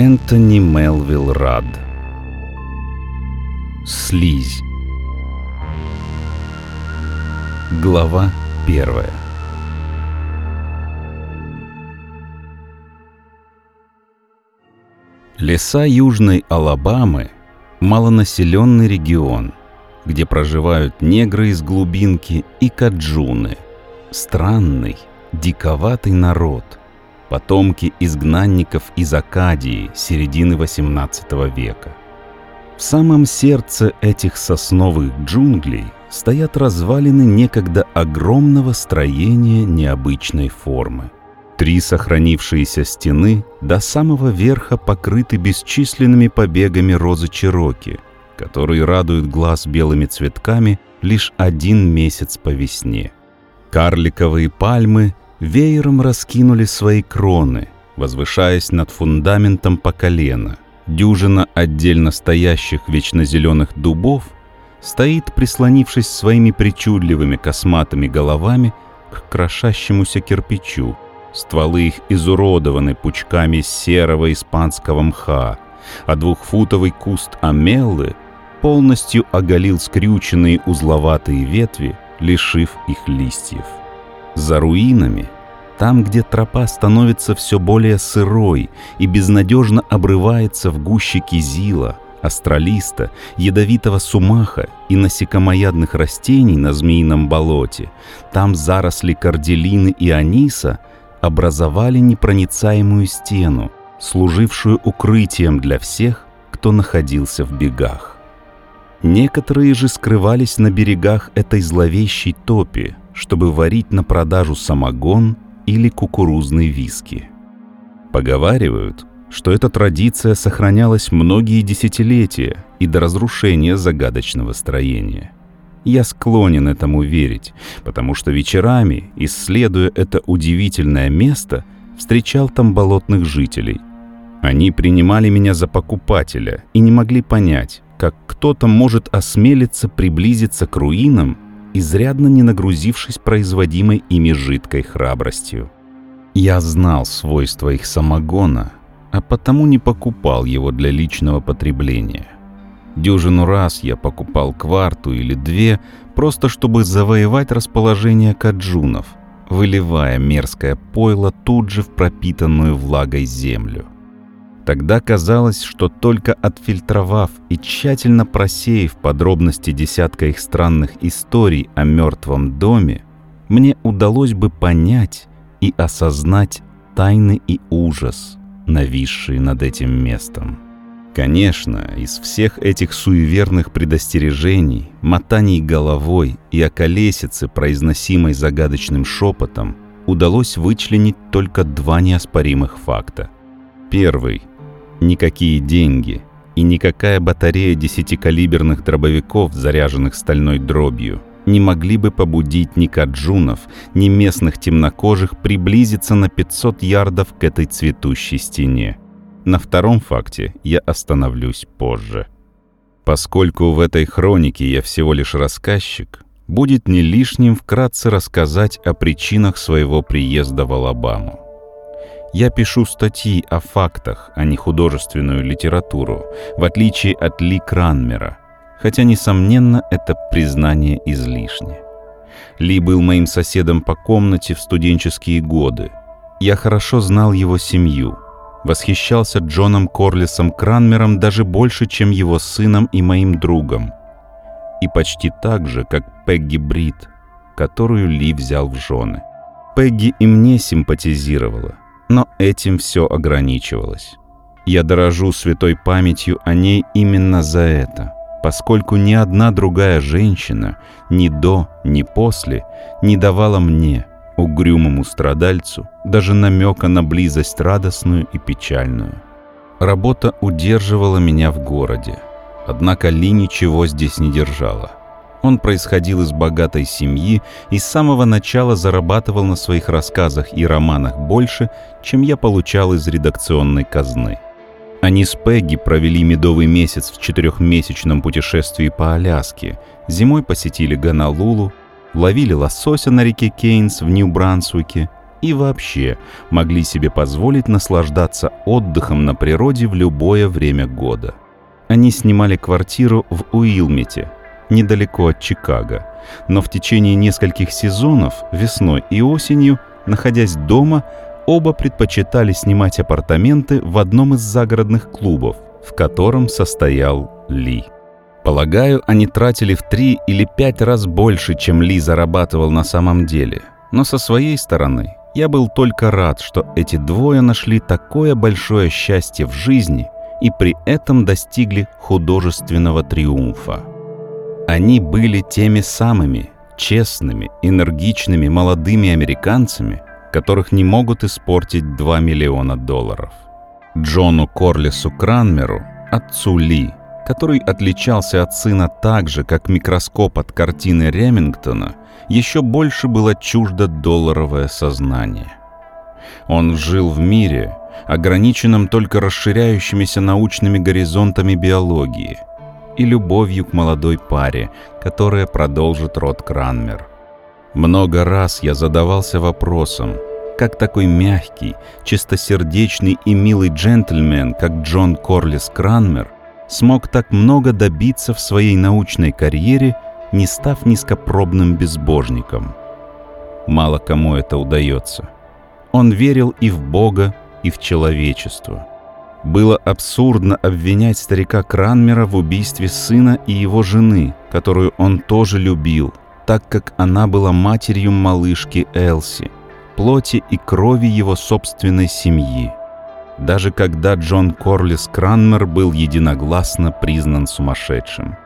Энтони Мелвилл Рад Слизь Глава первая Леса Южной Алабамы – малонаселенный регион, где проживают негры из глубинки и каджуны. Странный, диковатый народ – потомки изгнанников из Акадии середины XVIII века. В самом сердце этих сосновых джунглей стоят развалины некогда огромного строения необычной формы. Три сохранившиеся стены до самого верха покрыты бесчисленными побегами розы Чироки, которые радуют глаз белыми цветками лишь один месяц по весне. Карликовые пальмы веером раскинули свои кроны, возвышаясь над фундаментом по колено. Дюжина отдельно стоящих вечнозеленых дубов стоит, прислонившись своими причудливыми косматыми головами к крошащемуся кирпичу. Стволы их изуродованы пучками серого испанского мха, а двухфутовый куст амеллы полностью оголил скрюченные узловатые ветви, лишив их листьев. За руинами, там, где тропа становится все более сырой и безнадежно обрывается в гуще кизила, астролиста, ядовитого сумаха и насекомоядных растений на змеином болоте, там заросли корделины и аниса образовали непроницаемую стену, служившую укрытием для всех, кто находился в бегах. Некоторые же скрывались на берегах этой зловещей топи, чтобы варить на продажу самогон или кукурузный виски. Поговаривают, что эта традиция сохранялась многие десятилетия и до разрушения загадочного строения. Я склонен этому верить, потому что вечерами, исследуя это удивительное место, встречал там болотных жителей. Они принимали меня за покупателя и не могли понять, как кто-то может осмелиться приблизиться к руинам изрядно не нагрузившись производимой ими жидкой храбростью. Я знал свойства их самогона, а потому не покупал его для личного потребления. Дюжину раз я покупал кварту или две, просто чтобы завоевать расположение каджунов, выливая мерзкое пойло тут же в пропитанную влагой землю. Тогда казалось, что только отфильтровав и тщательно просеяв подробности десятка их странных историй о мертвом доме, мне удалось бы понять и осознать тайны и ужас, нависшие над этим местом. Конечно, из всех этих суеверных предостережений, мотаний головой и околесицы, произносимой загадочным шепотом, удалось вычленить только два неоспоримых факта. Первый Никакие деньги и никакая батарея десятикалиберных дробовиков, заряженных стальной дробью, не могли бы побудить ни каджунов, ни местных темнокожих приблизиться на 500 ярдов к этой цветущей стене. На втором факте я остановлюсь позже. Поскольку в этой хронике я всего лишь рассказчик, будет не лишним вкратце рассказать о причинах своего приезда в Алабаму. Я пишу статьи о фактах, а не художественную литературу, в отличие от Ли Кранмера, хотя, несомненно, это признание излишне. Ли был моим соседом по комнате в студенческие годы. Я хорошо знал его семью, восхищался Джоном Корлисом Кранмером даже больше, чем его сыном и моим другом. И почти так же, как Пегги Брит, которую Ли взял в жены. Пегги и мне симпатизировала — но этим все ограничивалось. Я дорожу святой памятью о ней именно за это, поскольку ни одна другая женщина ни до, ни после не давала мне, угрюмому страдальцу, даже намека на близость радостную и печальную. Работа удерживала меня в городе, однако Ли ничего здесь не держала. Он происходил из богатой семьи и с самого начала зарабатывал на своих рассказах и романах больше, чем я получал из редакционной казны. Они с Пегги провели медовый месяц в четырехмесячном путешествии по Аляске, зимой посетили Ганалулу, ловили лосося на реке Кейнс в Нью-Брансуике и вообще могли себе позволить наслаждаться отдыхом на природе в любое время года. Они снимали квартиру в Уилмите, недалеко от Чикаго, но в течение нескольких сезонов, весной и осенью, находясь дома, оба предпочитали снимать апартаменты в одном из загородных клубов, в котором состоял Ли. Полагаю, они тратили в три или пять раз больше, чем Ли зарабатывал на самом деле. Но со своей стороны я был только рад, что эти двое нашли такое большое счастье в жизни и при этом достигли художественного триумфа. Они были теми самыми честными, энергичными молодыми американцами, которых не могут испортить 2 миллиона долларов. Джону Корлису Кранмеру, отцу Ли, который отличался от сына так же, как микроскоп от картины Ремингтона, еще больше было чуждо долларовое сознание. Он жил в мире, ограниченном только расширяющимися научными горизонтами биологии и любовью к молодой паре, которая продолжит род Кранмер. Много раз я задавался вопросом, как такой мягкий, чистосердечный и милый джентльмен, как Джон Корлис Кранмер, смог так много добиться в своей научной карьере, не став низкопробным безбожником. Мало кому это удается. Он верил и в Бога, и в человечество. Было абсурдно обвинять старика Кранмера в убийстве сына и его жены, которую он тоже любил, так как она была матерью малышки Элси, плоти и крови его собственной семьи. Даже когда Джон Корлис Кранмер был единогласно признан сумасшедшим.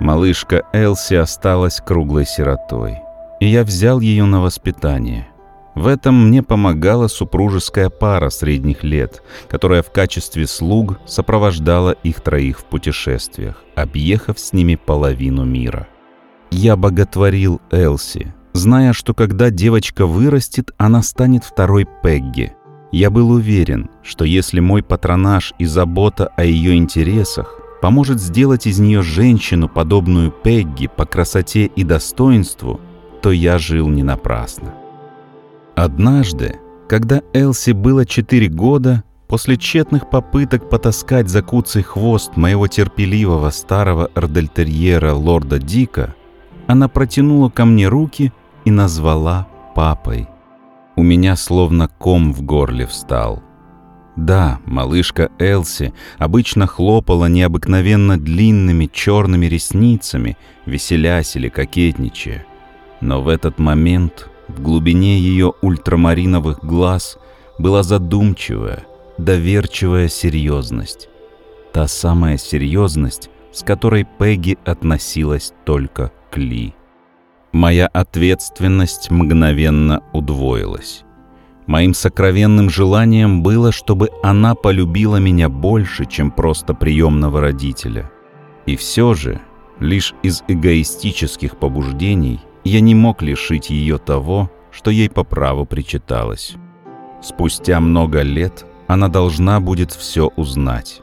Малышка Элси осталась круглой сиротой, и я взял ее на воспитание. В этом мне помогала супружеская пара средних лет, которая в качестве слуг сопровождала их троих в путешествиях, объехав с ними половину мира. Я боготворил Элси, зная, что когда девочка вырастет, она станет второй Пегги. Я был уверен, что если мой патронаж и забота о ее интересах поможет сделать из нее женщину, подобную Пегги по красоте и достоинству, то я жил не напрасно. Однажды, когда Элси было 4 года, после тщетных попыток потаскать за куцый хвост моего терпеливого старого эрдельтерьера лорда Дика, она протянула ко мне руки и назвала папой. У меня словно ком в горле встал. Да, малышка Элси обычно хлопала необыкновенно длинными черными ресницами, веселясь или кокетничая. Но в этот момент в глубине ее ультрамариновых глаз была задумчивая, доверчивая серьезность. Та самая серьезность, с которой Пегги относилась только к Ли. Моя ответственность мгновенно удвоилась. Моим сокровенным желанием было, чтобы она полюбила меня больше, чем просто приемного родителя. И все же, лишь из эгоистических побуждений, я не мог лишить ее того, что ей по праву причиталось. Спустя много лет она должна будет все узнать.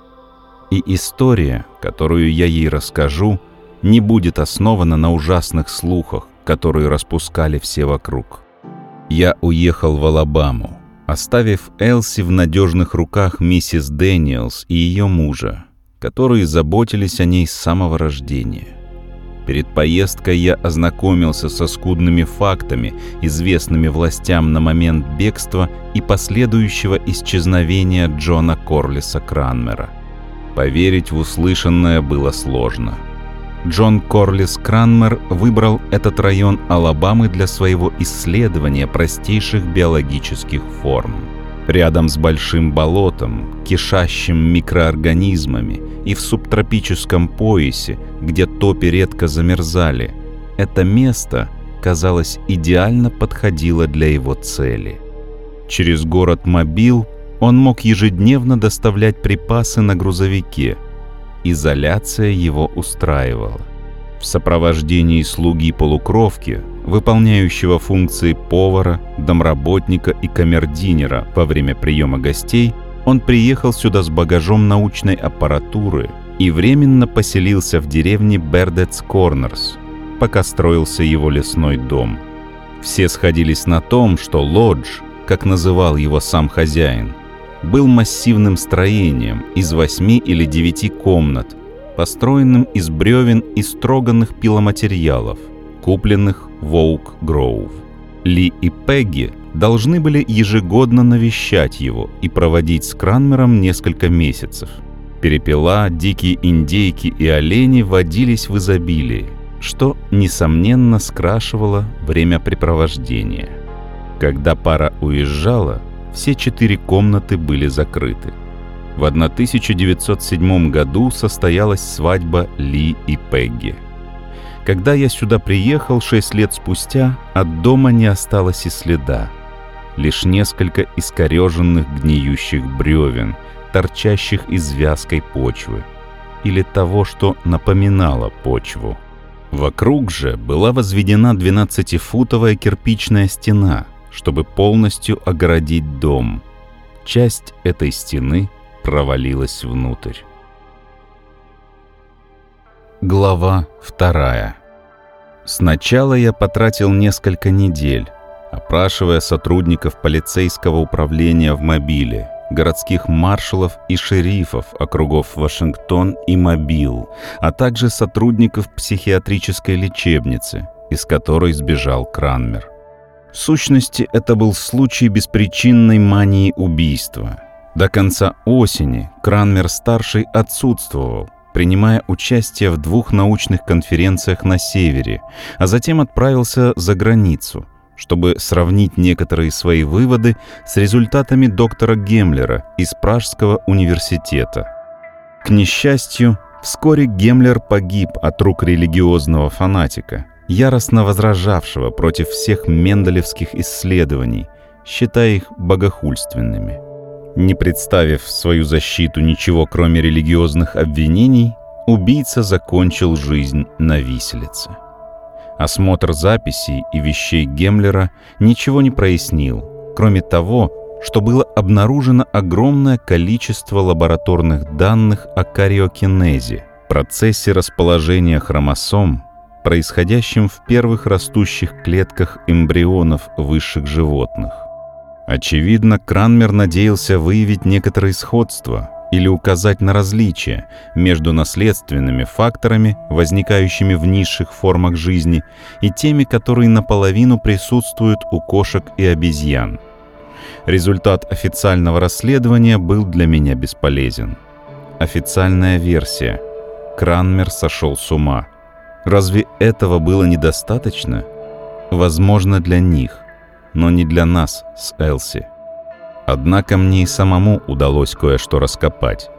И история, которую я ей расскажу, не будет основана на ужасных слухах, которые распускали все вокруг. Я уехал в Алабаму, оставив Элси в надежных руках миссис Дэниелс и ее мужа, которые заботились о ней с самого рождения. Перед поездкой я ознакомился со скудными фактами, известными властям на момент бегства и последующего исчезновения Джона Корлиса Кранмера. Поверить в услышанное было сложно. Джон Корлис Кранмер выбрал этот район Алабамы для своего исследования простейших биологических форм рядом с большим болотом, кишащим микроорганизмами, и в субтропическом поясе, где топи редко замерзали, это место, казалось, идеально подходило для его цели. Через город Мобил он мог ежедневно доставлять припасы на грузовике. Изоляция его устраивала. В сопровождении слуги-полукровки выполняющего функции повара, домработника и камердинера во время приема гостей, он приехал сюда с багажом научной аппаратуры и временно поселился в деревне Бердетс Корнерс, пока строился его лесной дом. Все сходились на том, что Лодж, как называл его сам хозяин, был массивным строением из восьми или девяти комнат, построенным из бревен и строганных пиломатериалов, купленных в Оук Гроув. Ли и Пегги должны были ежегодно навещать его и проводить с Кранмером несколько месяцев. Перепела, дикие индейки и олени водились в изобилии, что, несомненно, скрашивало времяпрепровождение. Когда пара уезжала, все четыре комнаты были закрыты. В 1907 году состоялась свадьба Ли и Пегги. Когда я сюда приехал шесть лет спустя, от дома не осталось и следа. Лишь несколько искореженных гниющих бревен, торчащих из вязкой почвы, или того, что напоминало почву. Вокруг же была возведена 12-футовая кирпичная стена, чтобы полностью огородить дом. Часть этой стены провалилась внутрь. Глава вторая. Сначала я потратил несколько недель, опрашивая сотрудников полицейского управления в Мобиле, городских маршалов и шерифов округов Вашингтон и Мобил, а также сотрудников психиатрической лечебницы, из которой сбежал Кранмер. В сущности, это был случай беспричинной мании убийства. До конца осени Кранмер-старший отсутствовал, принимая участие в двух научных конференциях на севере, а затем отправился за границу – чтобы сравнить некоторые свои выводы с результатами доктора Гемлера из Пражского университета. К несчастью, вскоре Гемлер погиб от рук религиозного фанатика, яростно возражавшего против всех менделевских исследований, считая их богохульственными. Не представив в свою защиту ничего, кроме религиозных обвинений, убийца закончил жизнь на виселице. Осмотр записей и вещей Гемлера ничего не прояснил, кроме того, что было обнаружено огромное количество лабораторных данных о кариокинезе, процессе расположения хромосом, происходящем в первых растущих клетках эмбрионов высших животных. Очевидно, Кранмер надеялся выявить некоторые сходства или указать на различия между наследственными факторами, возникающими в низших формах жизни, и теми, которые наполовину присутствуют у кошек и обезьян. Результат официального расследования был для меня бесполезен. Официальная версия. Кранмер сошел с ума. Разве этого было недостаточно? Возможно, для них, но не для нас с Элси. Однако мне и самому удалось кое-что раскопать.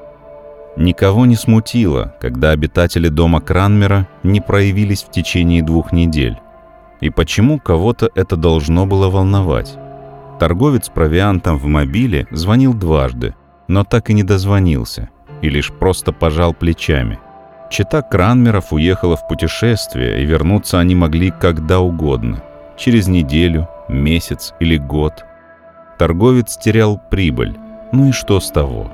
Никого не смутило, когда обитатели дома Кранмера не проявились в течение двух недель. И почему кого-то это должно было волновать? Торговец провиантом в мобиле звонил дважды, но так и не дозвонился, и лишь просто пожал плечами. Чита Кранмеров уехала в путешествие, и вернуться они могли когда угодно. Через неделю, месяц или год – Торговец терял прибыль. Ну и что с того?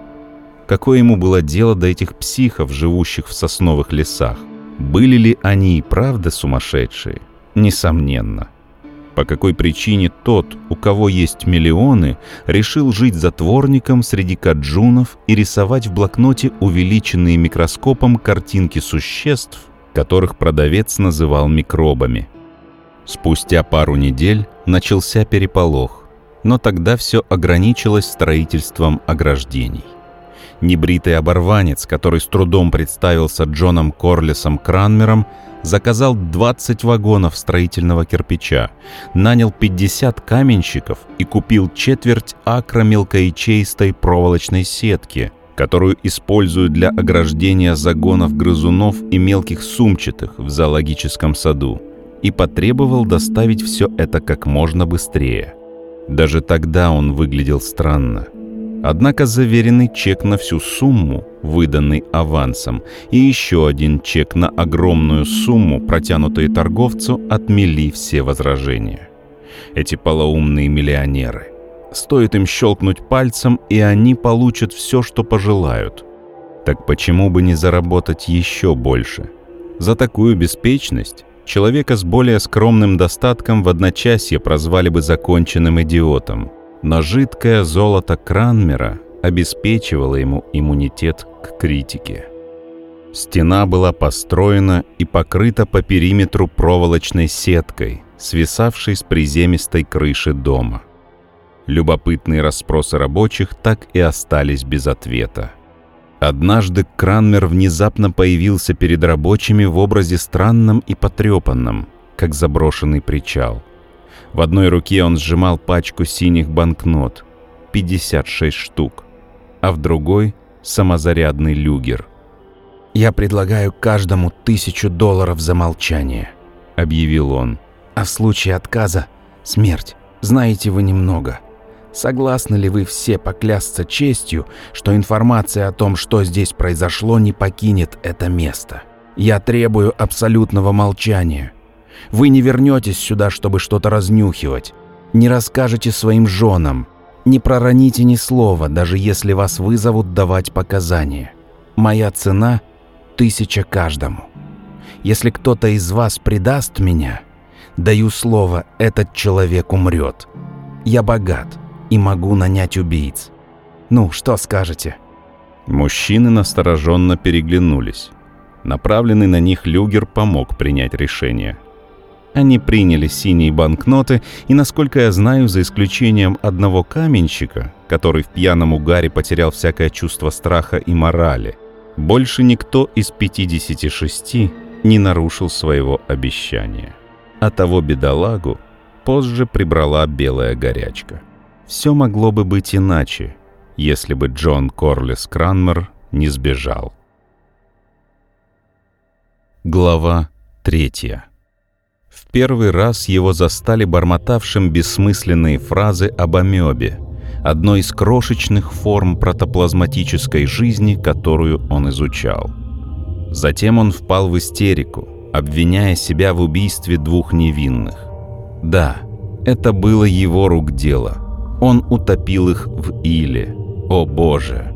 Какое ему было дело до этих психов, живущих в сосновых лесах? Были ли они и правда сумасшедшие? Несомненно. По какой причине тот, у кого есть миллионы, решил жить затворником среди каджунов и рисовать в блокноте увеличенные микроскопом картинки существ, которых продавец называл микробами? Спустя пару недель начался переполох но тогда все ограничилось строительством ограждений. Небритый оборванец, который с трудом представился Джоном Корлисом Кранмером, заказал 20 вагонов строительного кирпича, нанял 50 каменщиков и купил четверть акра мелкоячеистой проволочной сетки, которую используют для ограждения загонов грызунов и мелких сумчатых в зоологическом саду, и потребовал доставить все это как можно быстрее – даже тогда он выглядел странно. Однако заверенный чек на всю сумму, выданный авансом, и еще один чек на огромную сумму, протянутые торговцу, отмели все возражения. Эти полоумные миллионеры. Стоит им щелкнуть пальцем, и они получат все, что пожелают. Так почему бы не заработать еще больше? За такую беспечность Человека с более скромным достатком в одночасье прозвали бы законченным идиотом. Но жидкое золото Кранмера обеспечивало ему иммунитет к критике. Стена была построена и покрыта по периметру проволочной сеткой, свисавшей с приземистой крыши дома. Любопытные расспросы рабочих так и остались без ответа. Однажды Кранмер внезапно появился перед рабочими в образе странном и потрепанном, как заброшенный причал. В одной руке он сжимал пачку синих банкнот, 56 штук, а в другой — самозарядный люгер. «Я предлагаю каждому тысячу долларов за молчание», — объявил он. «А в случае отказа — смерть. Знаете вы немного. Согласны ли вы все поклясться честью, что информация о том, что здесь произошло, не покинет это место? Я требую абсолютного молчания. Вы не вернетесь сюда, чтобы что-то разнюхивать. Не расскажете своим женам. Не пророните ни слова, даже если вас вызовут давать показания. Моя цена – тысяча каждому. Если кто-то из вас предаст меня, даю слово, этот человек умрет. Я богат и могу нанять убийц. Ну, что скажете?» Мужчины настороженно переглянулись. Направленный на них люгер помог принять решение. Они приняли синие банкноты, и, насколько я знаю, за исключением одного каменщика, который в пьяном угаре потерял всякое чувство страха и морали, больше никто из 56 не нарушил своего обещания. А того бедолагу позже прибрала белая горячка. Все могло бы быть иначе, если бы Джон Корлис Кранмер не сбежал. Глава третья. В первый раз его застали бормотавшим бессмысленные фразы об амебе, одной из крошечных форм протоплазматической жизни, которую он изучал. Затем он впал в истерику, обвиняя себя в убийстве двух невинных. Да, это было его рук дело — он утопил их в иле. О боже!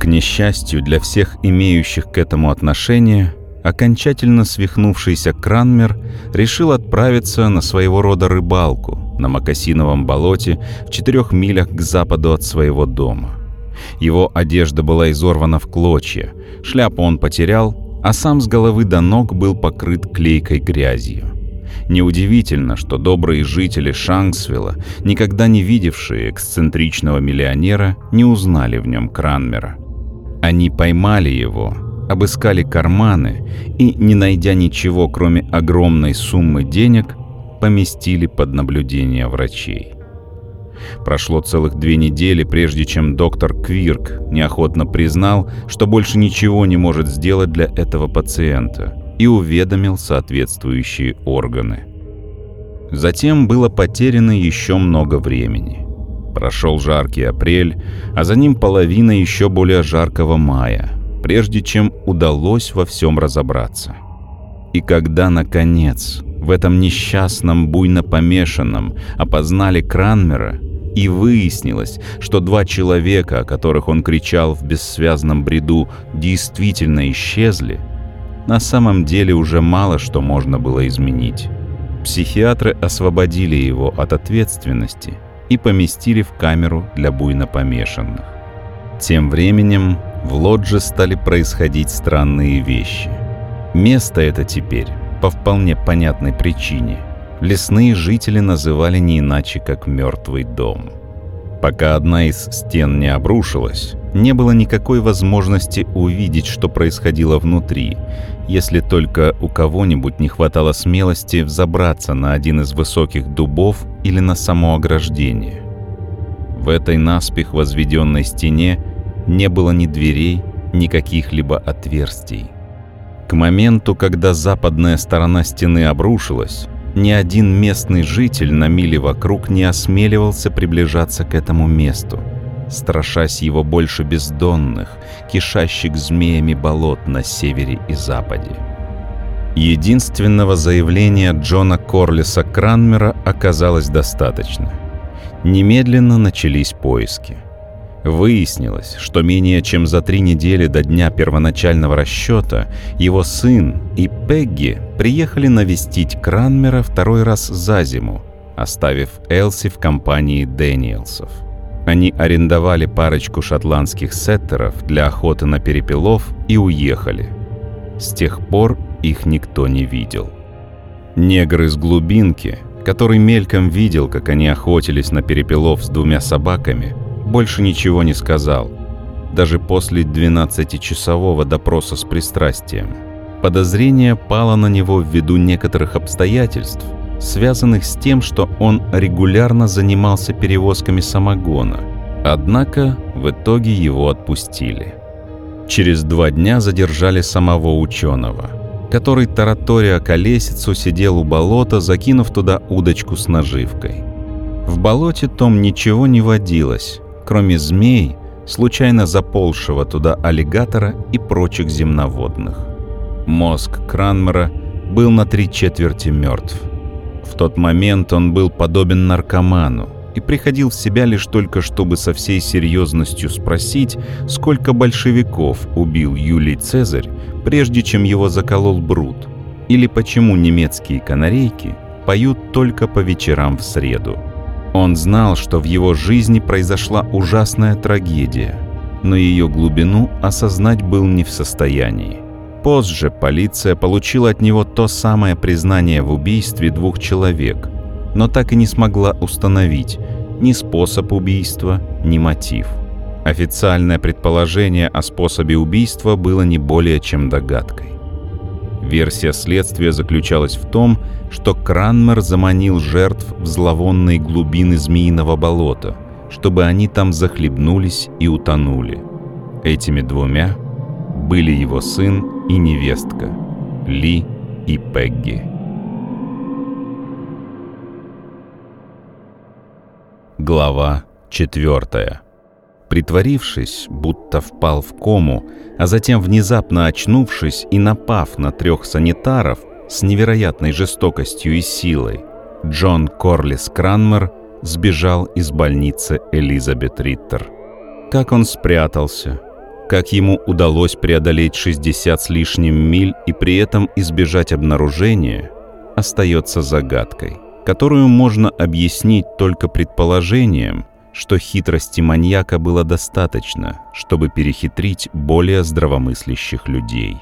К несчастью для всех имеющих к этому отношение, окончательно свихнувшийся Кранмер решил отправиться на своего рода рыбалку на Макасиновом болоте в четырех милях к западу от своего дома. Его одежда была изорвана в клочья, шляпу он потерял, а сам с головы до ног был покрыт клейкой грязью. Неудивительно, что добрые жители Шанксвилла, никогда не видевшие эксцентричного миллионера, не узнали в нем Кранмера. Они поймали его, обыскали карманы и, не найдя ничего, кроме огромной суммы денег, поместили под наблюдение врачей. Прошло целых две недели, прежде чем доктор Квирк неохотно признал, что больше ничего не может сделать для этого пациента и уведомил соответствующие органы. Затем было потеряно еще много времени. Прошел жаркий апрель, а за ним половина еще более жаркого мая, прежде чем удалось во всем разобраться. И когда, наконец, в этом несчастном, буйно помешанном опознали Кранмера, и выяснилось, что два человека, о которых он кричал в бессвязном бреду, действительно исчезли – на самом деле уже мало что можно было изменить. Психиатры освободили его от ответственности и поместили в камеру для буйно помешанных. Тем временем в лодже стали происходить странные вещи. Место это теперь, по вполне понятной причине, лесные жители называли не иначе, как «мертвый дом». Пока одна из стен не обрушилась, не было никакой возможности увидеть, что происходило внутри, если только у кого-нибудь не хватало смелости взобраться на один из высоких дубов или на само ограждение. В этой наспех возведенной стене не было ни дверей, ни каких-либо отверстий. К моменту, когда западная сторона стены обрушилась, ни один местный житель на миле вокруг не осмеливался приближаться к этому месту – страшась его больше бездонных, кишащих змеями болот на севере и западе. Единственного заявления Джона Корлиса Кранмера оказалось достаточно. Немедленно начались поиски. Выяснилось, что менее чем за три недели до дня первоначального расчета его сын и Пегги приехали навестить Кранмера второй раз за зиму, оставив Элси в компании Дэниелсов. Они арендовали парочку шотландских сеттеров для охоты на перепелов и уехали. С тех пор их никто не видел. Негр из глубинки, который мельком видел, как они охотились на перепелов с двумя собаками, больше ничего не сказал, даже после 12-часового допроса с пристрастием. Подозрение пало на него ввиду некоторых обстоятельств, связанных с тем, что он регулярно занимался перевозками самогона. Однако в итоге его отпустили. Через два дня задержали самого ученого, который, таратория колесицу, сидел у болота, закинув туда удочку с наживкой. В болоте том ничего не водилось, кроме змей, случайно заползшего туда аллигатора и прочих земноводных. Мозг Кранмера был на три четверти мертв. В тот момент он был подобен наркоману и приходил в себя лишь только, чтобы со всей серьезностью спросить, сколько большевиков убил Юлий Цезарь, прежде чем его заколол Брут, или почему немецкие канарейки поют только по вечерам в среду. Он знал, что в его жизни произошла ужасная трагедия, но ее глубину осознать был не в состоянии. Позже полиция получила от него то самое признание в убийстве двух человек, но так и не смогла установить ни способ убийства, ни мотив. Официальное предположение о способе убийства было не более чем догадкой. Версия следствия заключалась в том, что Кранмер заманил жертв в зловонные глубины Змеиного болота, чтобы они там захлебнулись и утонули. Этими двумя были его сын и невестка, Ли и Пегги. Глава четвертая. Притворившись, будто впал в кому, а затем внезапно очнувшись и напав на трех санитаров с невероятной жестокостью и силой, Джон Корлис Кранмер сбежал из больницы Элизабет Риттер. Как он спрятался, как ему удалось преодолеть 60 с лишним миль и при этом избежать обнаружения, остается загадкой, которую можно объяснить только предположением, что хитрости маньяка было достаточно, чтобы перехитрить более здравомыслящих людей.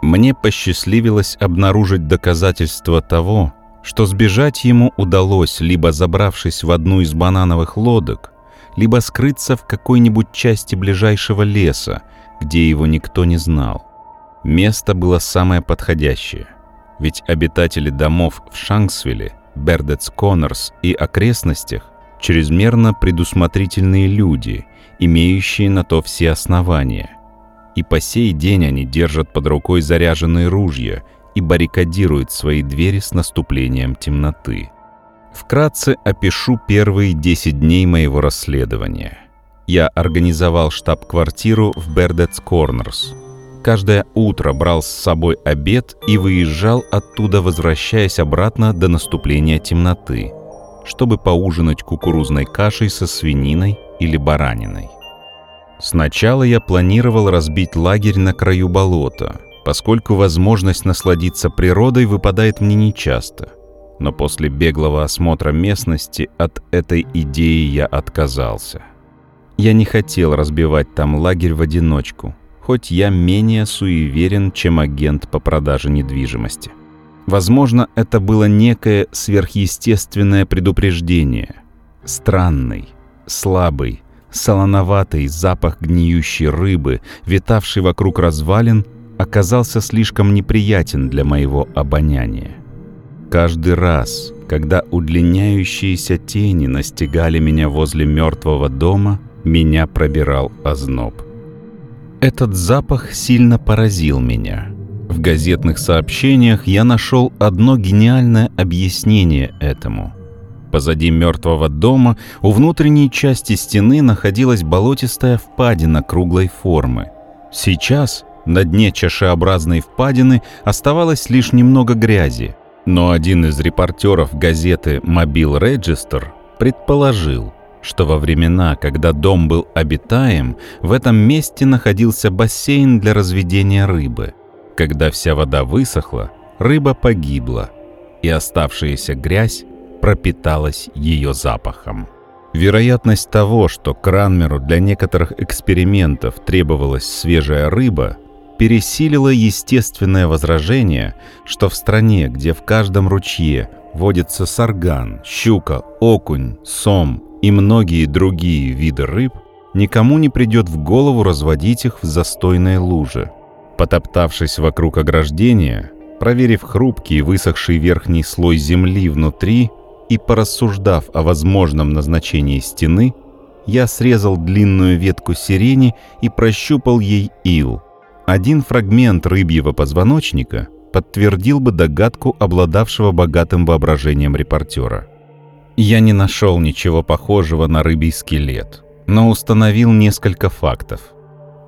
Мне посчастливилось обнаружить доказательства того, что сбежать ему удалось, либо забравшись в одну из банановых лодок, либо скрыться в какой-нибудь части ближайшего леса, где его никто не знал. Место было самое подходящее, ведь обитатели домов в Шанксвилле, Бердетс Коннорс и окрестностях чрезмерно предусмотрительные люди, имеющие на то все основания. И по сей день они держат под рукой заряженные ружья и баррикадируют свои двери с наступлением темноты. Вкратце опишу первые 10 дней моего расследования. Я организовал штаб-квартиру в Бердетс Корнерс. Каждое утро брал с собой обед и выезжал оттуда, возвращаясь обратно до наступления темноты, чтобы поужинать кукурузной кашей со свининой или бараниной. Сначала я планировал разбить лагерь на краю болота, поскольку возможность насладиться природой выпадает мне нечасто – но после беглого осмотра местности от этой идеи я отказался. Я не хотел разбивать там лагерь в одиночку, хоть я менее суеверен, чем агент по продаже недвижимости. Возможно, это было некое сверхъестественное предупреждение. Странный, слабый, солоноватый запах гниющей рыбы, витавший вокруг развалин, оказался слишком неприятен для моего обоняния. Каждый раз, когда удлиняющиеся тени настигали меня возле мертвого дома, меня пробирал озноб. Этот запах сильно поразил меня. В газетных сообщениях я нашел одно гениальное объяснение этому. Позади мертвого дома у внутренней части стены находилась болотистая впадина круглой формы. Сейчас на дне чашеобразной впадины оставалось лишь немного грязи, но один из репортеров газеты «Мобил Реджистер» предположил, что во времена, когда дом был обитаем, в этом месте находился бассейн для разведения рыбы. Когда вся вода высохла, рыба погибла, и оставшаяся грязь пропиталась ее запахом. Вероятность того, что Кранмеру для некоторых экспериментов требовалась свежая рыба, пересилила естественное возражение, что в стране, где в каждом ручье водится сарган, щука, окунь, сом и многие другие виды рыб, никому не придет в голову разводить их в застойной луже. Потоптавшись вокруг ограждения, проверив хрупкий высохший верхний слой земли внутри и порассуждав о возможном назначении стены, я срезал длинную ветку сирени и прощупал ей ил. Один фрагмент рыбьего позвоночника подтвердил бы догадку обладавшего богатым воображением репортера. Я не нашел ничего похожего на рыбий скелет, но установил несколько фактов.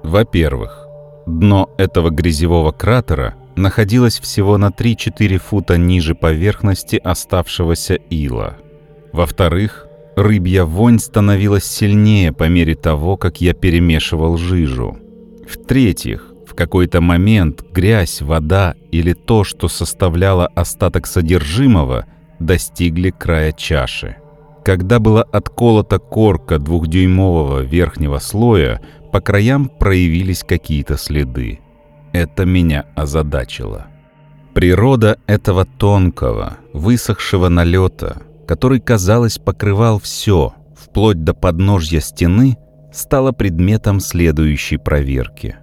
Во-первых, дно этого грязевого кратера находилось всего на 3-4 фута ниже поверхности оставшегося ила. Во-вторых, рыбья вонь становилась сильнее по мере того, как я перемешивал жижу. В-третьих, в какой-то момент грязь, вода или то, что составляло остаток содержимого, достигли края чаши. Когда была отколота корка двухдюймового верхнего слоя, по краям проявились какие-то следы. Это меня озадачило. Природа этого тонкого, высохшего налета, который, казалось, покрывал все, вплоть до подножья стены, стала предметом следующей проверки.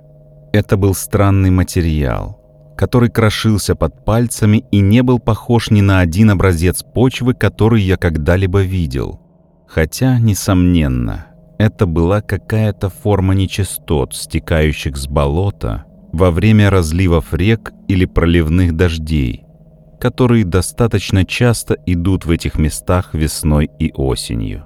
Это был странный материал, который крошился под пальцами и не был похож ни на один образец почвы, который я когда-либо видел. Хотя, несомненно, это была какая-то форма нечистот, стекающих с болота во время разливов рек или проливных дождей, которые достаточно часто идут в этих местах весной и осенью.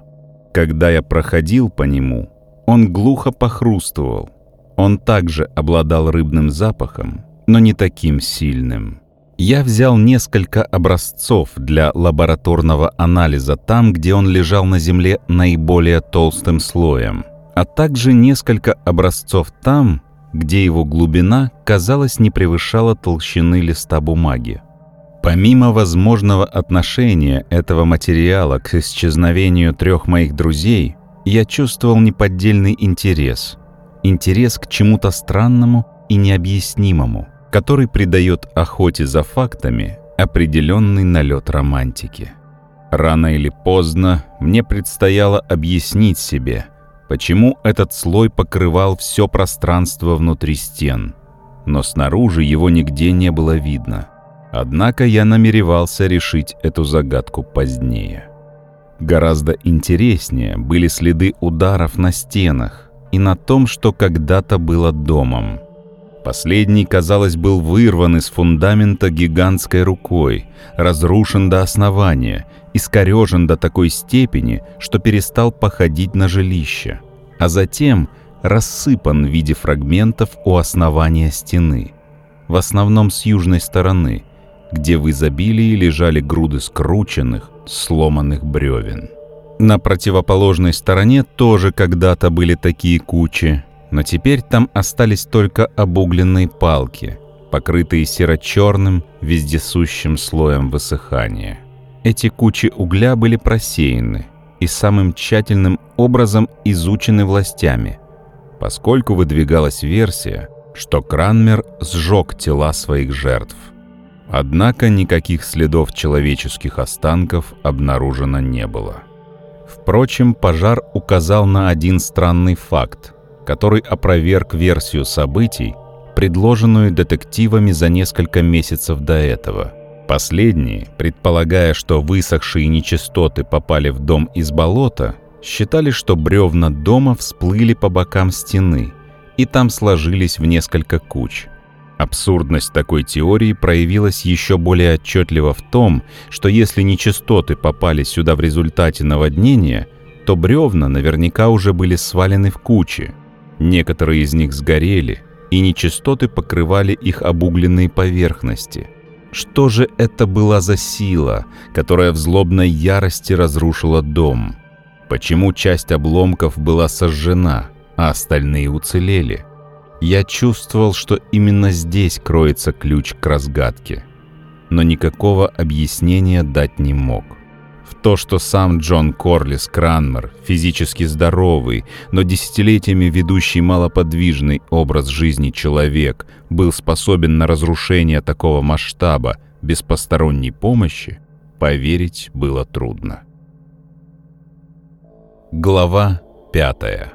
Когда я проходил по нему, он глухо похрустывал. Он также обладал рыбным запахом, но не таким сильным. Я взял несколько образцов для лабораторного анализа там, где он лежал на Земле наиболее толстым слоем, а также несколько образцов там, где его глубина, казалось, не превышала толщины листа бумаги. Помимо возможного отношения этого материала к исчезновению трех моих друзей, я чувствовал неподдельный интерес. Интерес к чему-то странному и необъяснимому, который придает охоте за фактами определенный налет романтики. Рано или поздно мне предстояло объяснить себе – почему этот слой покрывал все пространство внутри стен, но снаружи его нигде не было видно. Однако я намеревался решить эту загадку позднее. Гораздо интереснее были следы ударов на стенах и на том, что когда-то было домом. Последний, казалось, был вырван из фундамента гигантской рукой, разрушен до основания искорежен до такой степени, что перестал походить на жилище, а затем рассыпан в виде фрагментов у основания стены, в основном с южной стороны, где в изобилии лежали груды скрученных, сломанных бревен. На противоположной стороне тоже когда-то были такие кучи, но теперь там остались только обугленные палки, покрытые серо-черным, вездесущим слоем высыхания. Эти кучи угля были просеяны и самым тщательным образом изучены властями, поскольку выдвигалась версия, что Кранмер сжег тела своих жертв. Однако никаких следов человеческих останков обнаружено не было. Впрочем, пожар указал на один странный факт, который опроверг версию событий, предложенную детективами за несколько месяцев до этого – Последние, предполагая, что высохшие нечистоты попали в дом из болота, считали, что бревна дома всплыли по бокам стены и там сложились в несколько куч. Абсурдность такой теории проявилась еще более отчетливо в том, что если нечистоты попали сюда в результате наводнения, то бревна наверняка уже были свалены в кучи. Некоторые из них сгорели, и нечистоты покрывали их обугленные поверхности – что же это была за сила, которая в злобной ярости разрушила дом? Почему часть обломков была сожжена, а остальные уцелели? Я чувствовал, что именно здесь кроется ключ к разгадке, но никакого объяснения дать не мог. То, что сам Джон Корлис Кранмер, физически здоровый, но десятилетиями ведущий малоподвижный образ жизни человек, был способен на разрушение такого масштаба без посторонней помощи, поверить было трудно. Глава пятая.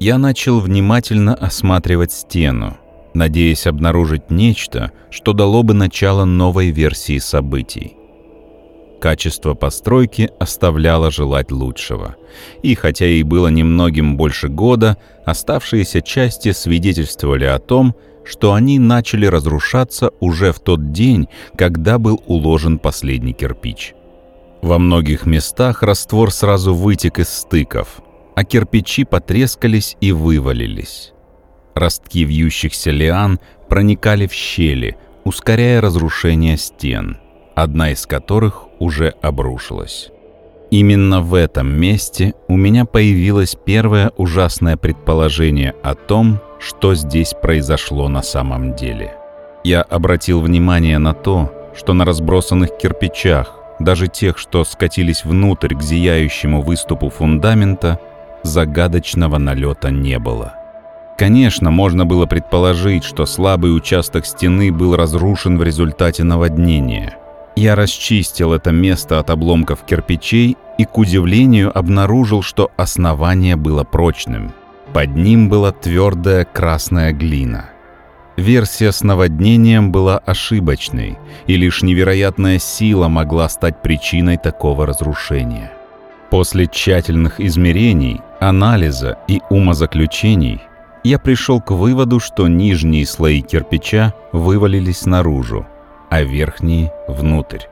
Я начал внимательно осматривать стену, надеясь обнаружить нечто, что дало бы начало новой версии событий. Качество постройки оставляло желать лучшего. И хотя ей было немногим больше года, оставшиеся части свидетельствовали о том, что они начали разрушаться уже в тот день, когда был уложен последний кирпич. Во многих местах раствор сразу вытек из стыков, а кирпичи потрескались и вывалились. Ростки вьющихся лиан проникали в щели, ускоряя разрушение стен, одна из которых уже обрушилась. Именно в этом месте у меня появилось первое ужасное предположение о том, что здесь произошло на самом деле. Я обратил внимание на то, что на разбросанных кирпичах, даже тех, что скатились внутрь к зияющему выступу фундамента, загадочного налета не было. Конечно, можно было предположить, что слабый участок стены был разрушен в результате наводнения. Я расчистил это место от обломков кирпичей и, к удивлению, обнаружил, что основание было прочным. Под ним была твердая красная глина. Версия с наводнением была ошибочной, и лишь невероятная сила могла стать причиной такого разрушения. После тщательных измерений, анализа и умозаключений – я пришел к выводу, что нижние слои кирпича вывалились наружу, а верхние — внутрь.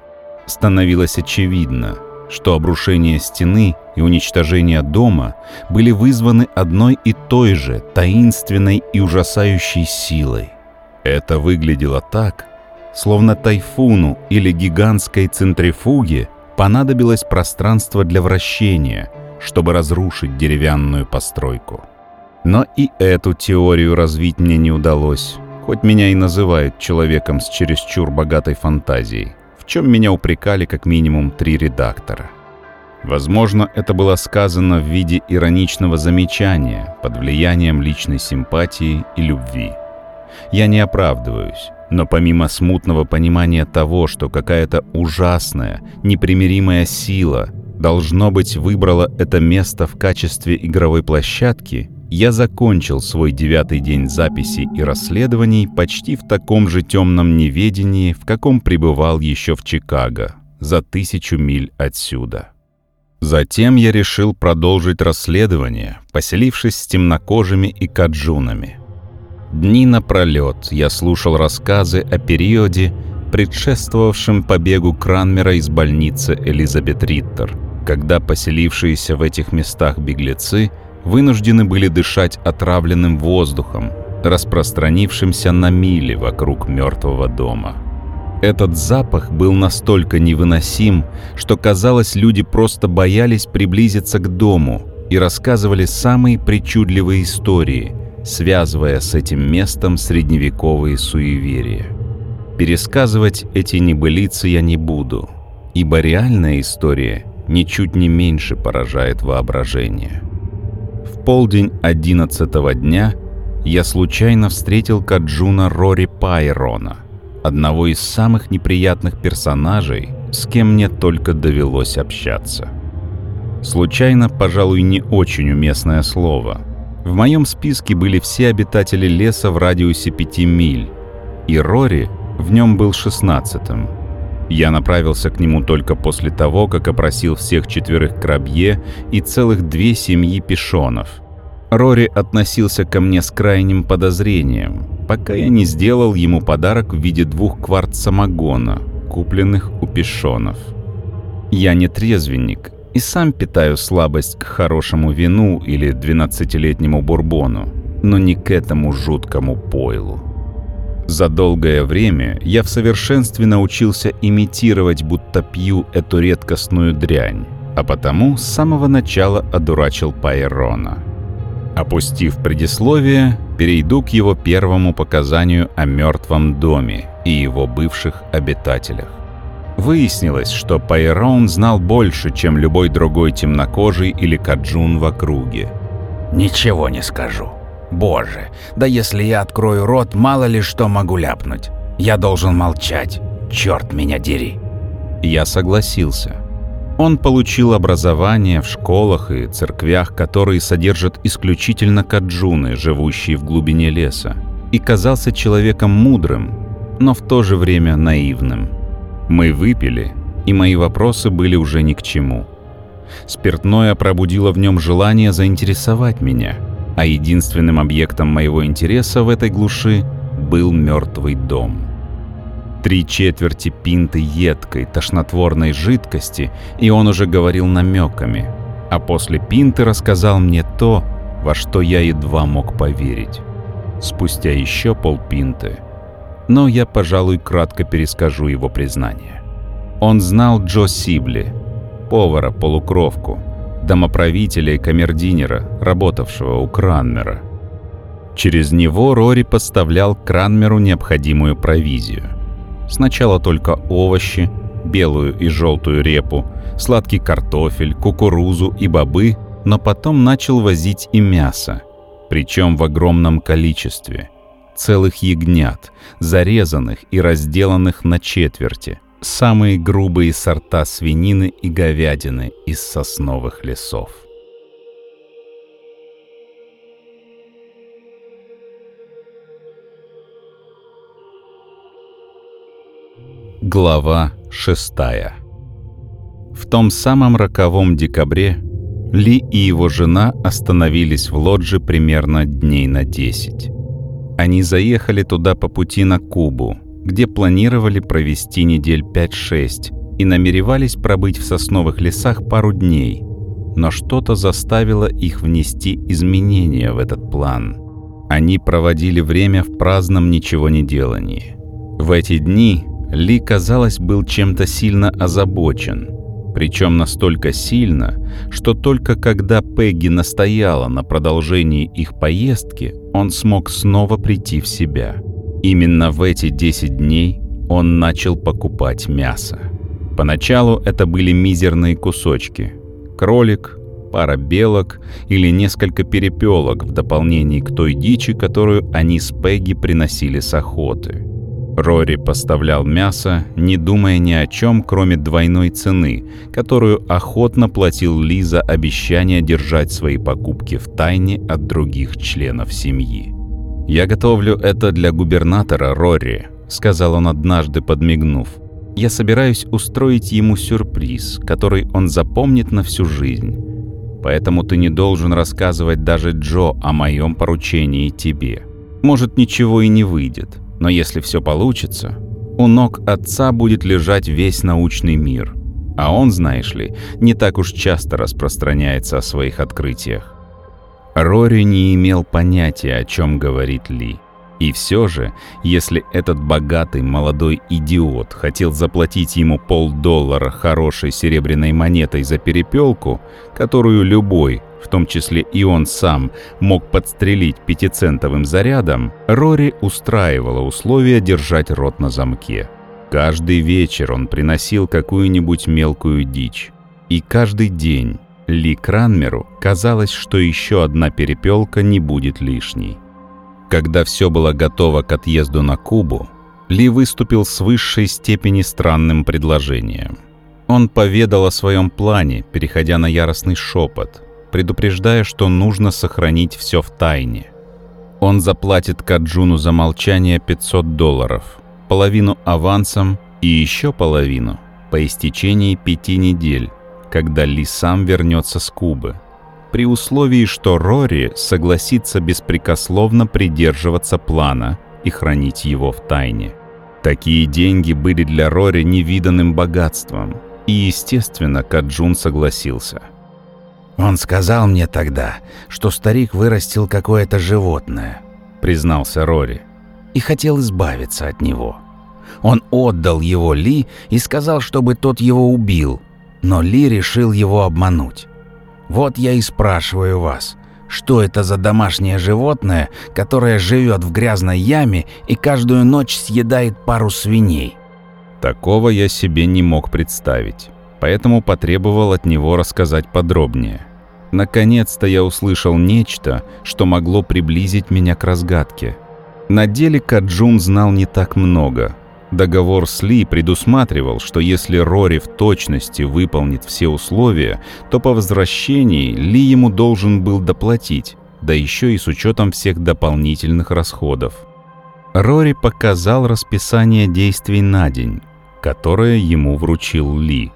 Становилось очевидно, что обрушение стены и уничтожение дома были вызваны одной и той же таинственной и ужасающей силой. Это выглядело так, словно тайфуну или гигантской центрифуге понадобилось пространство для вращения, чтобы разрушить деревянную постройку. Но и эту теорию развить мне не удалось, хоть меня и называют человеком с чересчур богатой фантазией, в чем меня упрекали как минимум три редактора. Возможно, это было сказано в виде ироничного замечания под влиянием личной симпатии и любви. Я не оправдываюсь, но помимо смутного понимания того, что какая-то ужасная, непримиримая сила, должно быть, выбрала это место в качестве игровой площадки, я закончил свой девятый день записей и расследований почти в таком же темном неведении, в каком пребывал еще в Чикаго, за тысячу миль отсюда. Затем я решил продолжить расследование, поселившись с темнокожими и каджунами. Дни напролет я слушал рассказы о периоде, предшествовавшем побегу Кранмера из больницы Элизабет Риттер, когда поселившиеся в этих местах беглецы – вынуждены были дышать отравленным воздухом, распространившимся на мили вокруг мертвого дома. Этот запах был настолько невыносим, что казалось, люди просто боялись приблизиться к дому и рассказывали самые причудливые истории, связывая с этим местом средневековые суеверия. Пересказывать эти небылицы я не буду, ибо реальная история ничуть не меньше поражает воображение полдень одиннадцатого дня я случайно встретил Каджуна Рори Пайрона, одного из самых неприятных персонажей, с кем мне только довелось общаться. Случайно, пожалуй, не очень уместное слово. В моем списке были все обитатели леса в радиусе пяти миль, и Рори в нем был шестнадцатым. Я направился к нему только после того, как опросил всех четверых крабье и целых две семьи пешонов. Рори относился ко мне с крайним подозрением, пока я не сделал ему подарок в виде двух кварт самогона, купленных у пешонов. Я не трезвенник и сам питаю слабость к хорошему вину или 12-летнему бурбону, но не к этому жуткому пойлу. За долгое время я в совершенстве научился имитировать, будто пью эту редкостную дрянь, а потому с самого начала одурачил Пайрона. Опустив предисловие, перейду к его первому показанию о мертвом доме и его бывших обитателях. Выяснилось, что Пайрон знал больше, чем любой другой темнокожий или каджун в округе. «Ничего не скажу. Боже, да если я открою рот, мало ли что могу ляпнуть. Я должен молчать. Черт меня дери!» Я согласился. Он получил образование в школах и церквях, которые содержат исключительно каджуны, живущие в глубине леса, и казался человеком мудрым, но в то же время наивным. Мы выпили, и мои вопросы были уже ни к чему. Спиртное пробудило в нем желание заинтересовать меня, а единственным объектом моего интереса в этой глуши был мертвый дом. Три четверти пинты едкой, тошнотворной жидкости, и он уже говорил намеками, а после пинты рассказал мне то, во что я едва мог поверить. Спустя еще полпинты но я, пожалуй, кратко перескажу его признание. Он знал Джо Сибли, повара-полукровку, домоправителя и камердинера, работавшего у Кранмера. Через него Рори поставлял Кранмеру необходимую провизию. Сначала только овощи, белую и желтую репу, сладкий картофель, кукурузу и бобы, но потом начал возить и мясо, причем в огромном количестве – целых ягнят, зарезанных и разделанных на четверти, самые грубые сорта свинины и говядины из сосновых лесов. Глава шестая В том самом роковом декабре Ли и его жена остановились в лодже примерно дней на десять. Они заехали туда по пути на Кубу, где планировали провести недель 5-6 и намеревались пробыть в сосновых лесах пару дней. Но что-то заставило их внести изменения в этот план. Они проводили время в праздном ничего не делании. В эти дни Ли, казалось, был чем-то сильно озабочен – причем настолько сильно, что только когда Пегги настояла на продолжении их поездки, он смог снова прийти в себя. Именно в эти 10 дней он начал покупать мясо. Поначалу это были мизерные кусочки. Кролик, пара белок или несколько перепелок в дополнение к той дичи, которую они с Пегги приносили с охоты. Рори поставлял мясо, не думая ни о чем, кроме двойной цены, которую охотно платил Ли за обещание держать свои покупки в тайне от других членов семьи. «Я готовлю это для губернатора Рори», — сказал он однажды, подмигнув. «Я собираюсь устроить ему сюрприз, который он запомнит на всю жизнь. Поэтому ты не должен рассказывать даже Джо о моем поручении тебе. Может, ничего и не выйдет. Но если все получится, у ног отца будет лежать весь научный мир. А он, знаешь ли, не так уж часто распространяется о своих открытиях. Рори не имел понятия, о чем говорит Ли. И все же, если этот богатый молодой идиот хотел заплатить ему полдоллара хорошей серебряной монетой за перепелку, которую любой, в том числе и он сам, мог подстрелить пятицентовым зарядом, Рори устраивала условия держать рот на замке. Каждый вечер он приносил какую-нибудь мелкую дичь. И каждый день Ли Кранмеру казалось, что еще одна перепелка не будет лишней. Когда все было готово к отъезду на Кубу, Ли выступил с высшей степени странным предложением. Он поведал о своем плане, переходя на яростный шепот, предупреждая, что нужно сохранить все в тайне. Он заплатит Каджуну за молчание 500 долларов, половину авансом и еще половину по истечении пяти недель, когда Ли сам вернется с Кубы, при условии, что Рори согласится беспрекословно придерживаться плана и хранить его в тайне. Такие деньги были для Рори невиданным богатством, и, естественно, Каджун согласился – «Он сказал мне тогда, что старик вырастил какое-то животное», — признался Рори, — «и хотел избавиться от него. Он отдал его Ли и сказал, чтобы тот его убил, но Ли решил его обмануть. Вот я и спрашиваю вас, что это за домашнее животное, которое живет в грязной яме и каждую ночь съедает пару свиней?» Такого я себе не мог представить, поэтому потребовал от него рассказать подробнее. Наконец-то я услышал нечто, что могло приблизить меня к разгадке. На деле Каджун знал не так много. Договор с Ли предусматривал, что если Рори в точности выполнит все условия, то по возвращении Ли ему должен был доплатить, да еще и с учетом всех дополнительных расходов. Рори показал расписание действий на день, которое ему вручил Ли.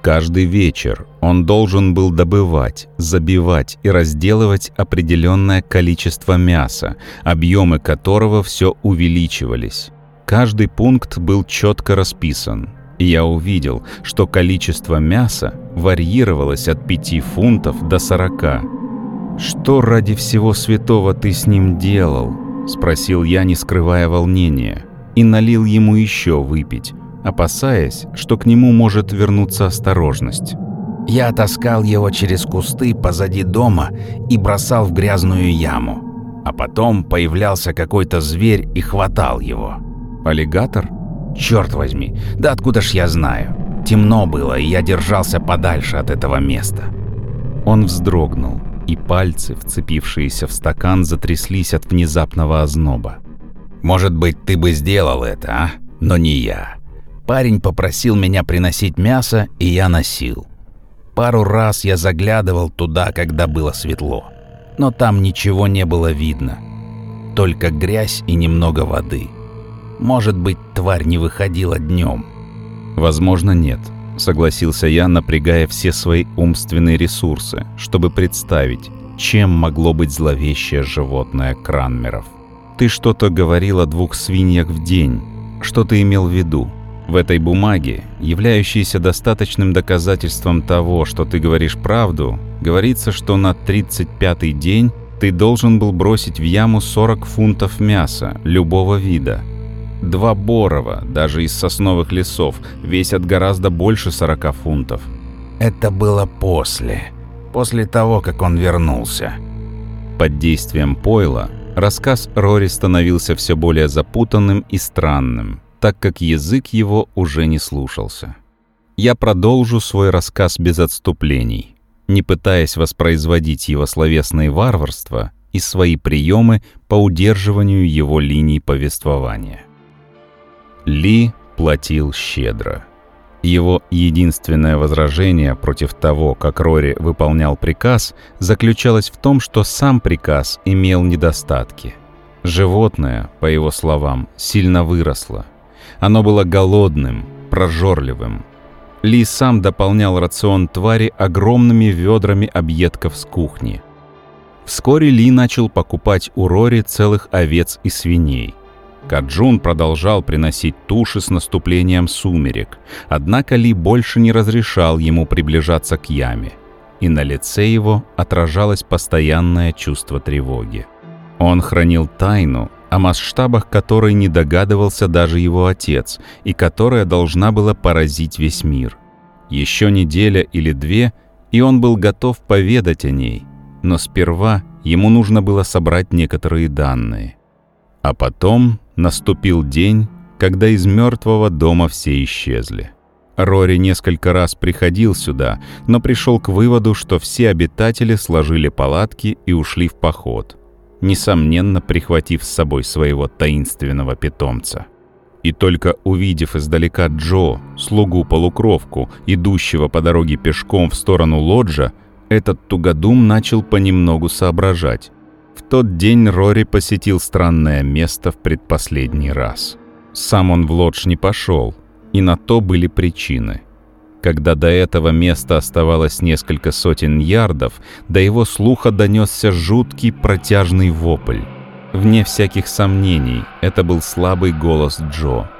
Каждый вечер он должен был добывать, забивать и разделывать определенное количество мяса, объемы которого все увеличивались. Каждый пункт был четко расписан, и я увидел, что количество мяса варьировалось от 5 фунтов до 40. «Что ради всего святого ты с ним делал?» – спросил я, не скрывая волнения, и налил ему еще выпить, опасаясь, что к нему может вернуться осторожность. Я таскал его через кусты позади дома и бросал в грязную яму. А потом появлялся какой-то зверь и хватал его. Аллигатор? Черт возьми, да откуда ж я знаю? Темно было, и я держался подальше от этого места. Он вздрогнул, и пальцы, вцепившиеся в стакан, затряслись от внезапного озноба. «Может быть, ты бы сделал это, а? Но не я. Парень попросил меня приносить мясо, и я носил. Пару раз я заглядывал туда, когда было светло. Но там ничего не было видно. Только грязь и немного воды. Может быть, тварь не выходила днем. Возможно, нет. Согласился я, напрягая все свои умственные ресурсы, чтобы представить, чем могло быть зловещее животное Кранмеров. Ты что-то говорил о двух свиньях в день. Что ты имел в виду? В этой бумаге, являющейся достаточным доказательством того, что ты говоришь правду, говорится, что на 35-й день ты должен был бросить в яму 40 фунтов мяса любого вида. Два борова, даже из сосновых лесов, весят гораздо больше 40 фунтов. Это было после. После того, как он вернулся. Под действием пойла рассказ Рори становился все более запутанным и странным так как язык его уже не слушался. Я продолжу свой рассказ без отступлений, не пытаясь воспроизводить его словесные варварства и свои приемы по удерживанию его линий повествования. Ли платил щедро. Его единственное возражение против того, как Рори выполнял приказ, заключалось в том, что сам приказ имел недостатки. Животное, по его словам, сильно выросло, оно было голодным, прожорливым. Ли сам дополнял рацион твари огромными ведрами объедков с кухни. Вскоре Ли начал покупать у Рори целых овец и свиней. Каджун продолжал приносить туши с наступлением сумерек, однако Ли больше не разрешал ему приближаться к яме, и на лице его отражалось постоянное чувство тревоги. Он хранил тайну, о масштабах которой не догадывался даже его отец, и которая должна была поразить весь мир. Еще неделя или две, и он был готов поведать о ней, но сперва ему нужно было собрать некоторые данные. А потом наступил день, когда из мертвого дома все исчезли. Рори несколько раз приходил сюда, но пришел к выводу, что все обитатели сложили палатки и ушли в поход – несомненно прихватив с собой своего таинственного питомца. И только увидев издалека Джо, слугу-полукровку, идущего по дороге пешком в сторону лоджа, этот тугодум начал понемногу соображать. В тот день Рори посетил странное место в предпоследний раз. Сам он в лодж не пошел, и на то были причины – когда до этого места оставалось несколько сотен ярдов, до его слуха донесся жуткий протяжный вопль. Вне всяких сомнений, это был слабый голос Джо.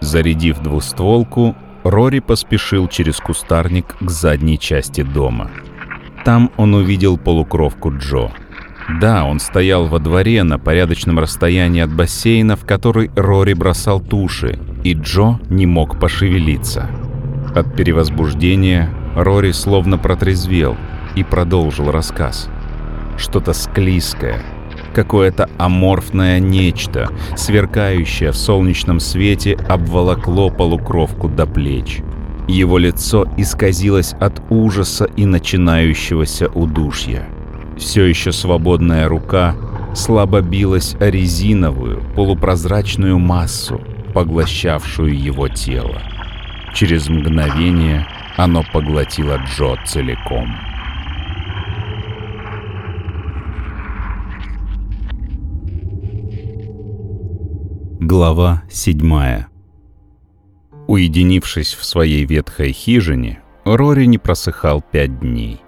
Зарядив двустволку, Рори поспешил через кустарник к задней части дома. Там он увидел полукровку Джо. Да, он стоял во дворе на порядочном расстоянии от бассейна, в который Рори бросал туши, и Джо не мог пошевелиться. От перевозбуждения Рори словно протрезвел и продолжил рассказ. Что-то склизкое, Какое-то аморфное нечто, сверкающее в солнечном свете, обволокло полукровку до плеч. Его лицо исказилось от ужаса и начинающегося удушья. Все еще свободная рука слабо билась о резиновую, полупрозрачную массу, поглощавшую его тело. Через мгновение оно поглотило Джо целиком. Глава седьмая Уединившись в своей ветхой хижине, Рори не просыхал пять дней.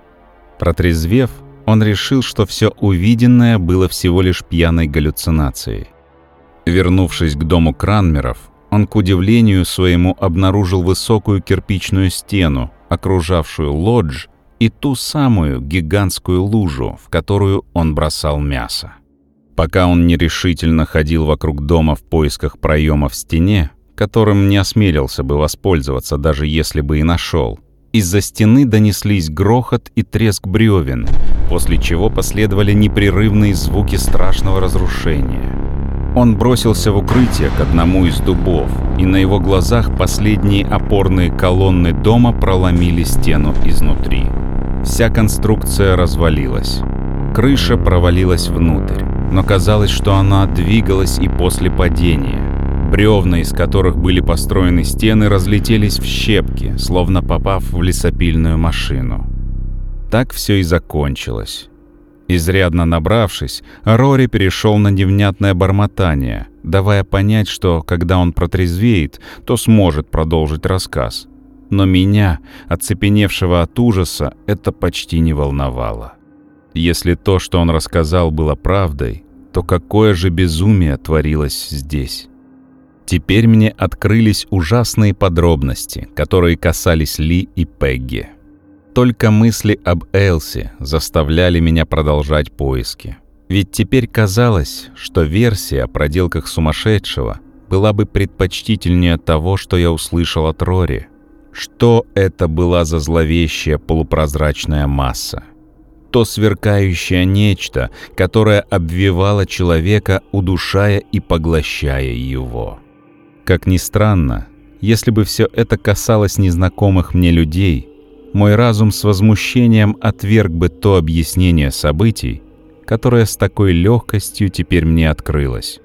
Протрезвев, он решил, что все увиденное было всего лишь пьяной галлюцинацией. Вернувшись к дому Кранмеров, он, к удивлению своему, обнаружил высокую кирпичную стену, окружавшую лодж и ту самую гигантскую лужу, в которую он бросал мясо. Пока он нерешительно ходил вокруг дома в поисках проема в стене, которым не осмелился бы воспользоваться, даже если бы и нашел. Из-за стены донеслись грохот и треск бревен, после чего последовали непрерывные звуки страшного разрушения. Он бросился в укрытие к одному из дубов, и на его глазах последние опорные колонны дома проломили стену изнутри. Вся конструкция развалилась. Крыша провалилась внутрь, но казалось, что она двигалась и после падения. Бревна, из которых были построены стены, разлетелись в щепки, словно попав в лесопильную машину. Так все и закончилось. Изрядно набравшись, Рори перешел на невнятное бормотание, давая понять, что, когда он протрезвеет, то сможет продолжить рассказ. Но меня, оцепеневшего от ужаса, это почти не волновало. Если то, что он рассказал, было правдой, то какое же безумие творилось здесь? Теперь мне открылись ужасные подробности, которые касались Ли и Пегги. Только мысли об Элси заставляли меня продолжать поиски. Ведь теперь казалось, что версия о проделках сумасшедшего была бы предпочтительнее того, что я услышал от Рори. Что это была за зловещая полупрозрачная масса? То сверкающее нечто, которое обвивало человека, удушая и поглощая его. Как ни странно, если бы все это касалось незнакомых мне людей, мой разум с возмущением отверг бы то объяснение событий, которое с такой легкостью теперь мне открылось.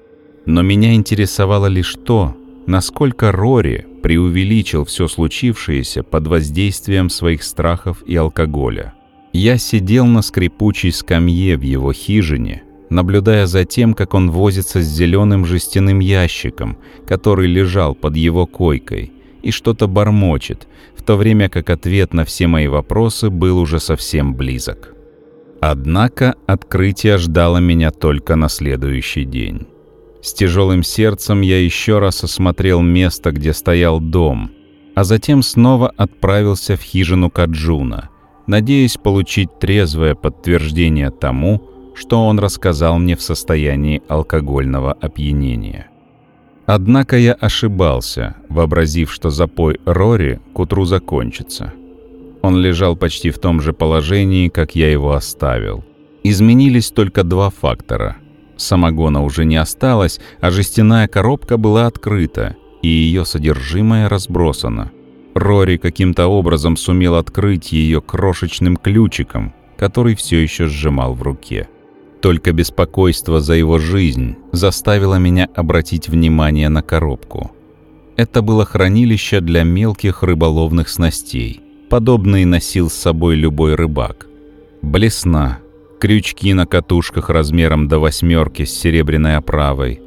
Но меня интересовало лишь то, насколько Рори преувеличил все случившееся под воздействием своих страхов и алкоголя. Я сидел на скрипучей скамье в его хижине наблюдая за тем, как он возится с зеленым жестяным ящиком, который лежал под его койкой, и что-то бормочет, в то время как ответ на все мои вопросы был уже совсем близок. Однако открытие ждало меня только на следующий день. С тяжелым сердцем я еще раз осмотрел место, где стоял дом, а затем снова отправился в хижину Каджуна, надеясь получить трезвое подтверждение тому, что он рассказал мне в состоянии алкогольного опьянения. Однако я ошибался, вообразив, что запой Рори к утру закончится. Он лежал почти в том же положении, как я его оставил. Изменились только два фактора. Самогона уже не осталось, а жестяная коробка была открыта, и ее содержимое разбросано. Рори каким-то образом сумел открыть ее крошечным ключиком, который все еще сжимал в руке. Только беспокойство за его жизнь заставило меня обратить внимание на коробку. Это было хранилище для мелких рыболовных снастей. Подобные носил с собой любой рыбак. Блесна, крючки на катушках размером до восьмерки с серебряной оправой,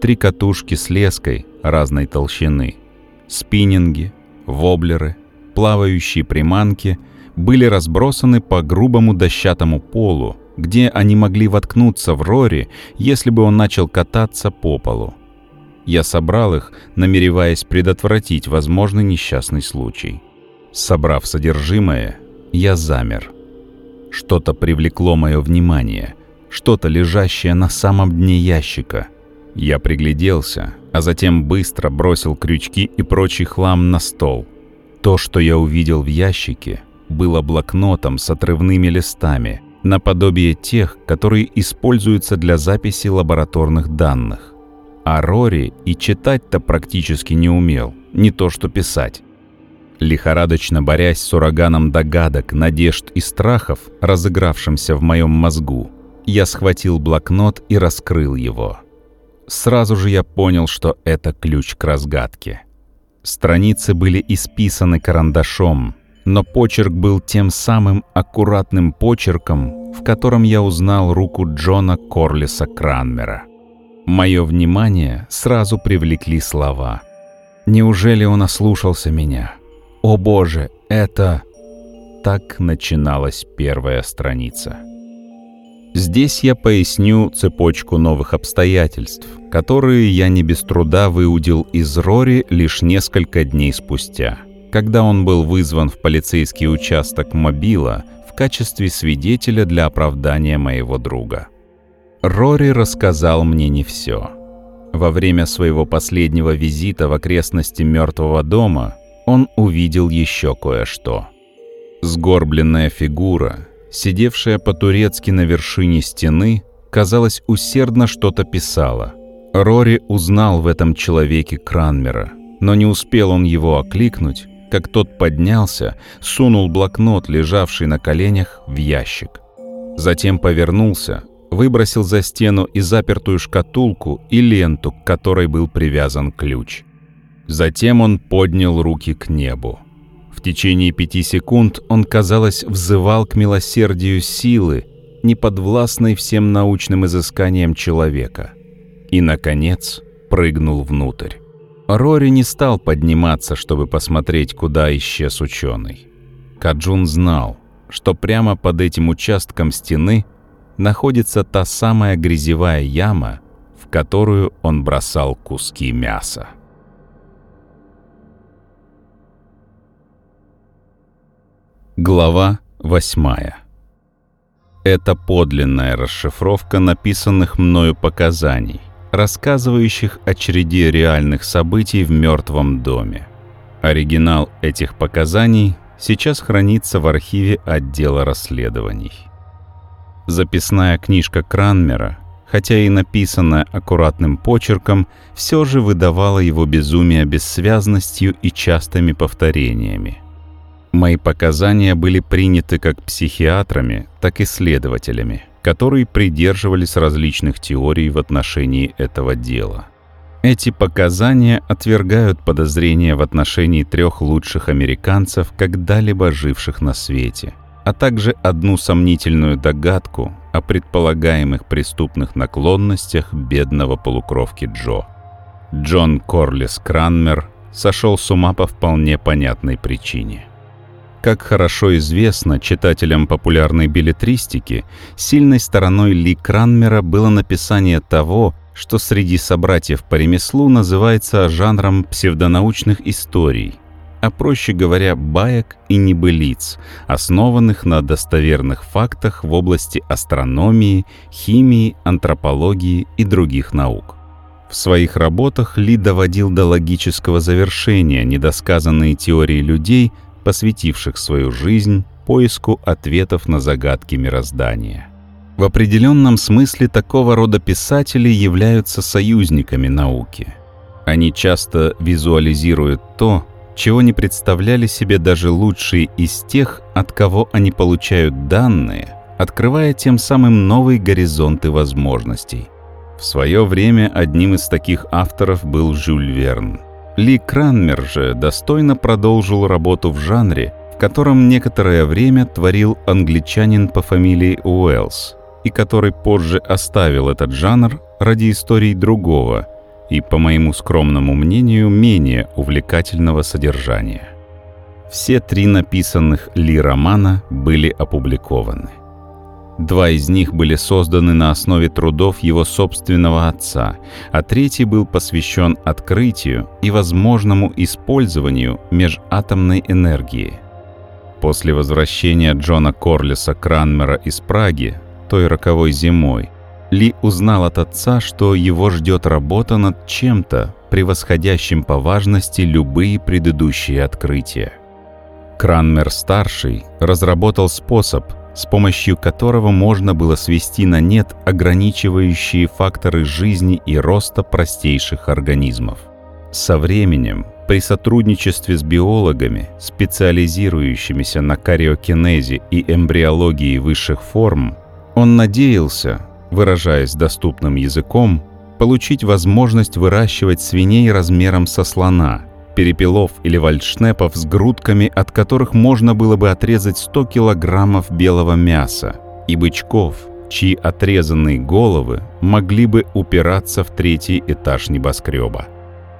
три катушки с леской разной толщины, спиннинги, воблеры, плавающие приманки были разбросаны по грубому дощатому полу, где они могли воткнуться в Рори, если бы он начал кататься по полу. Я собрал их, намереваясь предотвратить возможный несчастный случай. Собрав содержимое, я замер. Что-то привлекло мое внимание, что-то лежащее на самом дне ящика. Я пригляделся, а затем быстро бросил крючки и прочий хлам на стол. То, что я увидел в ящике, было блокнотом с отрывными листами – наподобие тех, которые используются для записи лабораторных данных. А Рори и читать-то практически не умел, не то что писать. Лихорадочно борясь с ураганом догадок, надежд и страхов, разыгравшимся в моем мозгу, я схватил блокнот и раскрыл его. Сразу же я понял, что это ключ к разгадке. Страницы были исписаны карандашом, но почерк был тем самым аккуратным почерком, в котором я узнал руку Джона Корлиса Кранмера. Мое внимание сразу привлекли слова. Неужели он ослушался меня? О боже, это... Так начиналась первая страница. Здесь я поясню цепочку новых обстоятельств, которые я не без труда выудил из Рори лишь несколько дней спустя, когда он был вызван в полицейский участок Мобила в качестве свидетеля для оправдания моего друга. Рори рассказал мне не все. Во время своего последнего визита в окрестности мертвого дома он увидел еще кое-что. Сгорбленная фигура, сидевшая по-турецки на вершине стены, казалось, усердно что-то писала. Рори узнал в этом человеке Кранмера, но не успел он его окликнуть, как тот поднялся, сунул блокнот, лежавший на коленях, в ящик. Затем повернулся, выбросил за стену и запертую шкатулку и ленту, к которой был привязан ключ. Затем он поднял руки к небу. В течение пяти секунд он, казалось, взывал к милосердию силы, неподвластной всем научным изысканиям человека. И, наконец, прыгнул внутрь. Рори не стал подниматься, чтобы посмотреть, куда исчез ученый. Каджун знал, что прямо под этим участком стены находится та самая грязевая яма, в которую он бросал куски мяса. Глава 8. Это подлинная расшифровка написанных мною показаний, рассказывающих о череде реальных событий в мертвом доме. Оригинал этих показаний сейчас хранится в архиве отдела расследований. Записная книжка Кранмера, хотя и написанная аккуратным почерком, все же выдавала его безумие бессвязностью и частыми повторениями – Мои показания были приняты как психиатрами, так и следователями, которые придерживались различных теорий в отношении этого дела. Эти показания отвергают подозрения в отношении трех лучших американцев, когда-либо живших на свете, а также одну сомнительную догадку о предполагаемых преступных наклонностях бедного полукровки Джо. Джон Корлис Кранмер сошел с ума по вполне понятной причине – как хорошо известно читателям популярной билетристики, сильной стороной Ли Кранмера было написание того, что среди собратьев по ремеслу называется жанром псевдонаучных историй, а проще говоря, баек и небылиц, основанных на достоверных фактах в области астрономии, химии, антропологии и других наук. В своих работах Ли доводил до логического завершения недосказанные теории людей – посвятивших свою жизнь поиску ответов на загадки мироздания. В определенном смысле такого рода писатели являются союзниками науки. Они часто визуализируют то, чего не представляли себе даже лучшие из тех, от кого они получают данные, открывая тем самым новые горизонты возможностей. В свое время одним из таких авторов был Жюль Верн. Ли Кранмер же достойно продолжил работу в жанре, в котором некоторое время творил англичанин по фамилии Уэллс, и который позже оставил этот жанр ради историй другого и, по моему скромному мнению, менее увлекательного содержания. Все три написанных Ли романа были опубликованы. Два из них были созданы на основе трудов его собственного отца, а третий был посвящен открытию и возможному использованию межатомной энергии. После возвращения Джона Корлиса Кранмера из Праги, той роковой зимой, Ли узнал от отца, что его ждет работа над чем-то, превосходящим по важности любые предыдущие открытия. Кранмер-старший разработал способ, с помощью которого можно было свести на нет ограничивающие факторы жизни и роста простейших организмов. Со временем, при сотрудничестве с биологами, специализирующимися на кариокинезе и эмбриологии высших форм, он надеялся, выражаясь доступным языком, получить возможность выращивать свиней размером со слона, перепелов или вальдшнепов с грудками, от которых можно было бы отрезать 100 килограммов белого мяса, и бычков, чьи отрезанные головы могли бы упираться в третий этаж небоскреба.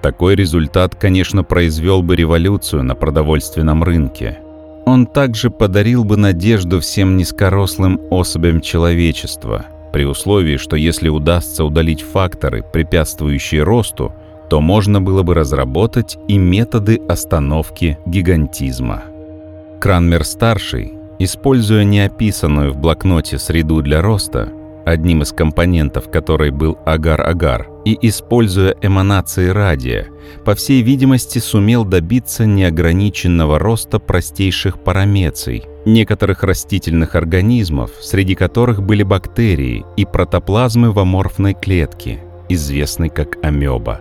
Такой результат, конечно, произвел бы революцию на продовольственном рынке. Он также подарил бы надежду всем низкорослым особям человечества – при условии, что если удастся удалить факторы, препятствующие росту, то можно было бы разработать и методы остановки гигантизма. Кранмер-старший, используя неописанную в блокноте среду для роста, одним из компонентов которой был агар-агар, и, используя эманации радия, по всей видимости сумел добиться неограниченного роста простейших парамеций, некоторых растительных организмов, среди которых были бактерии и протоплазмы в аморфной клетке, известной как амеба.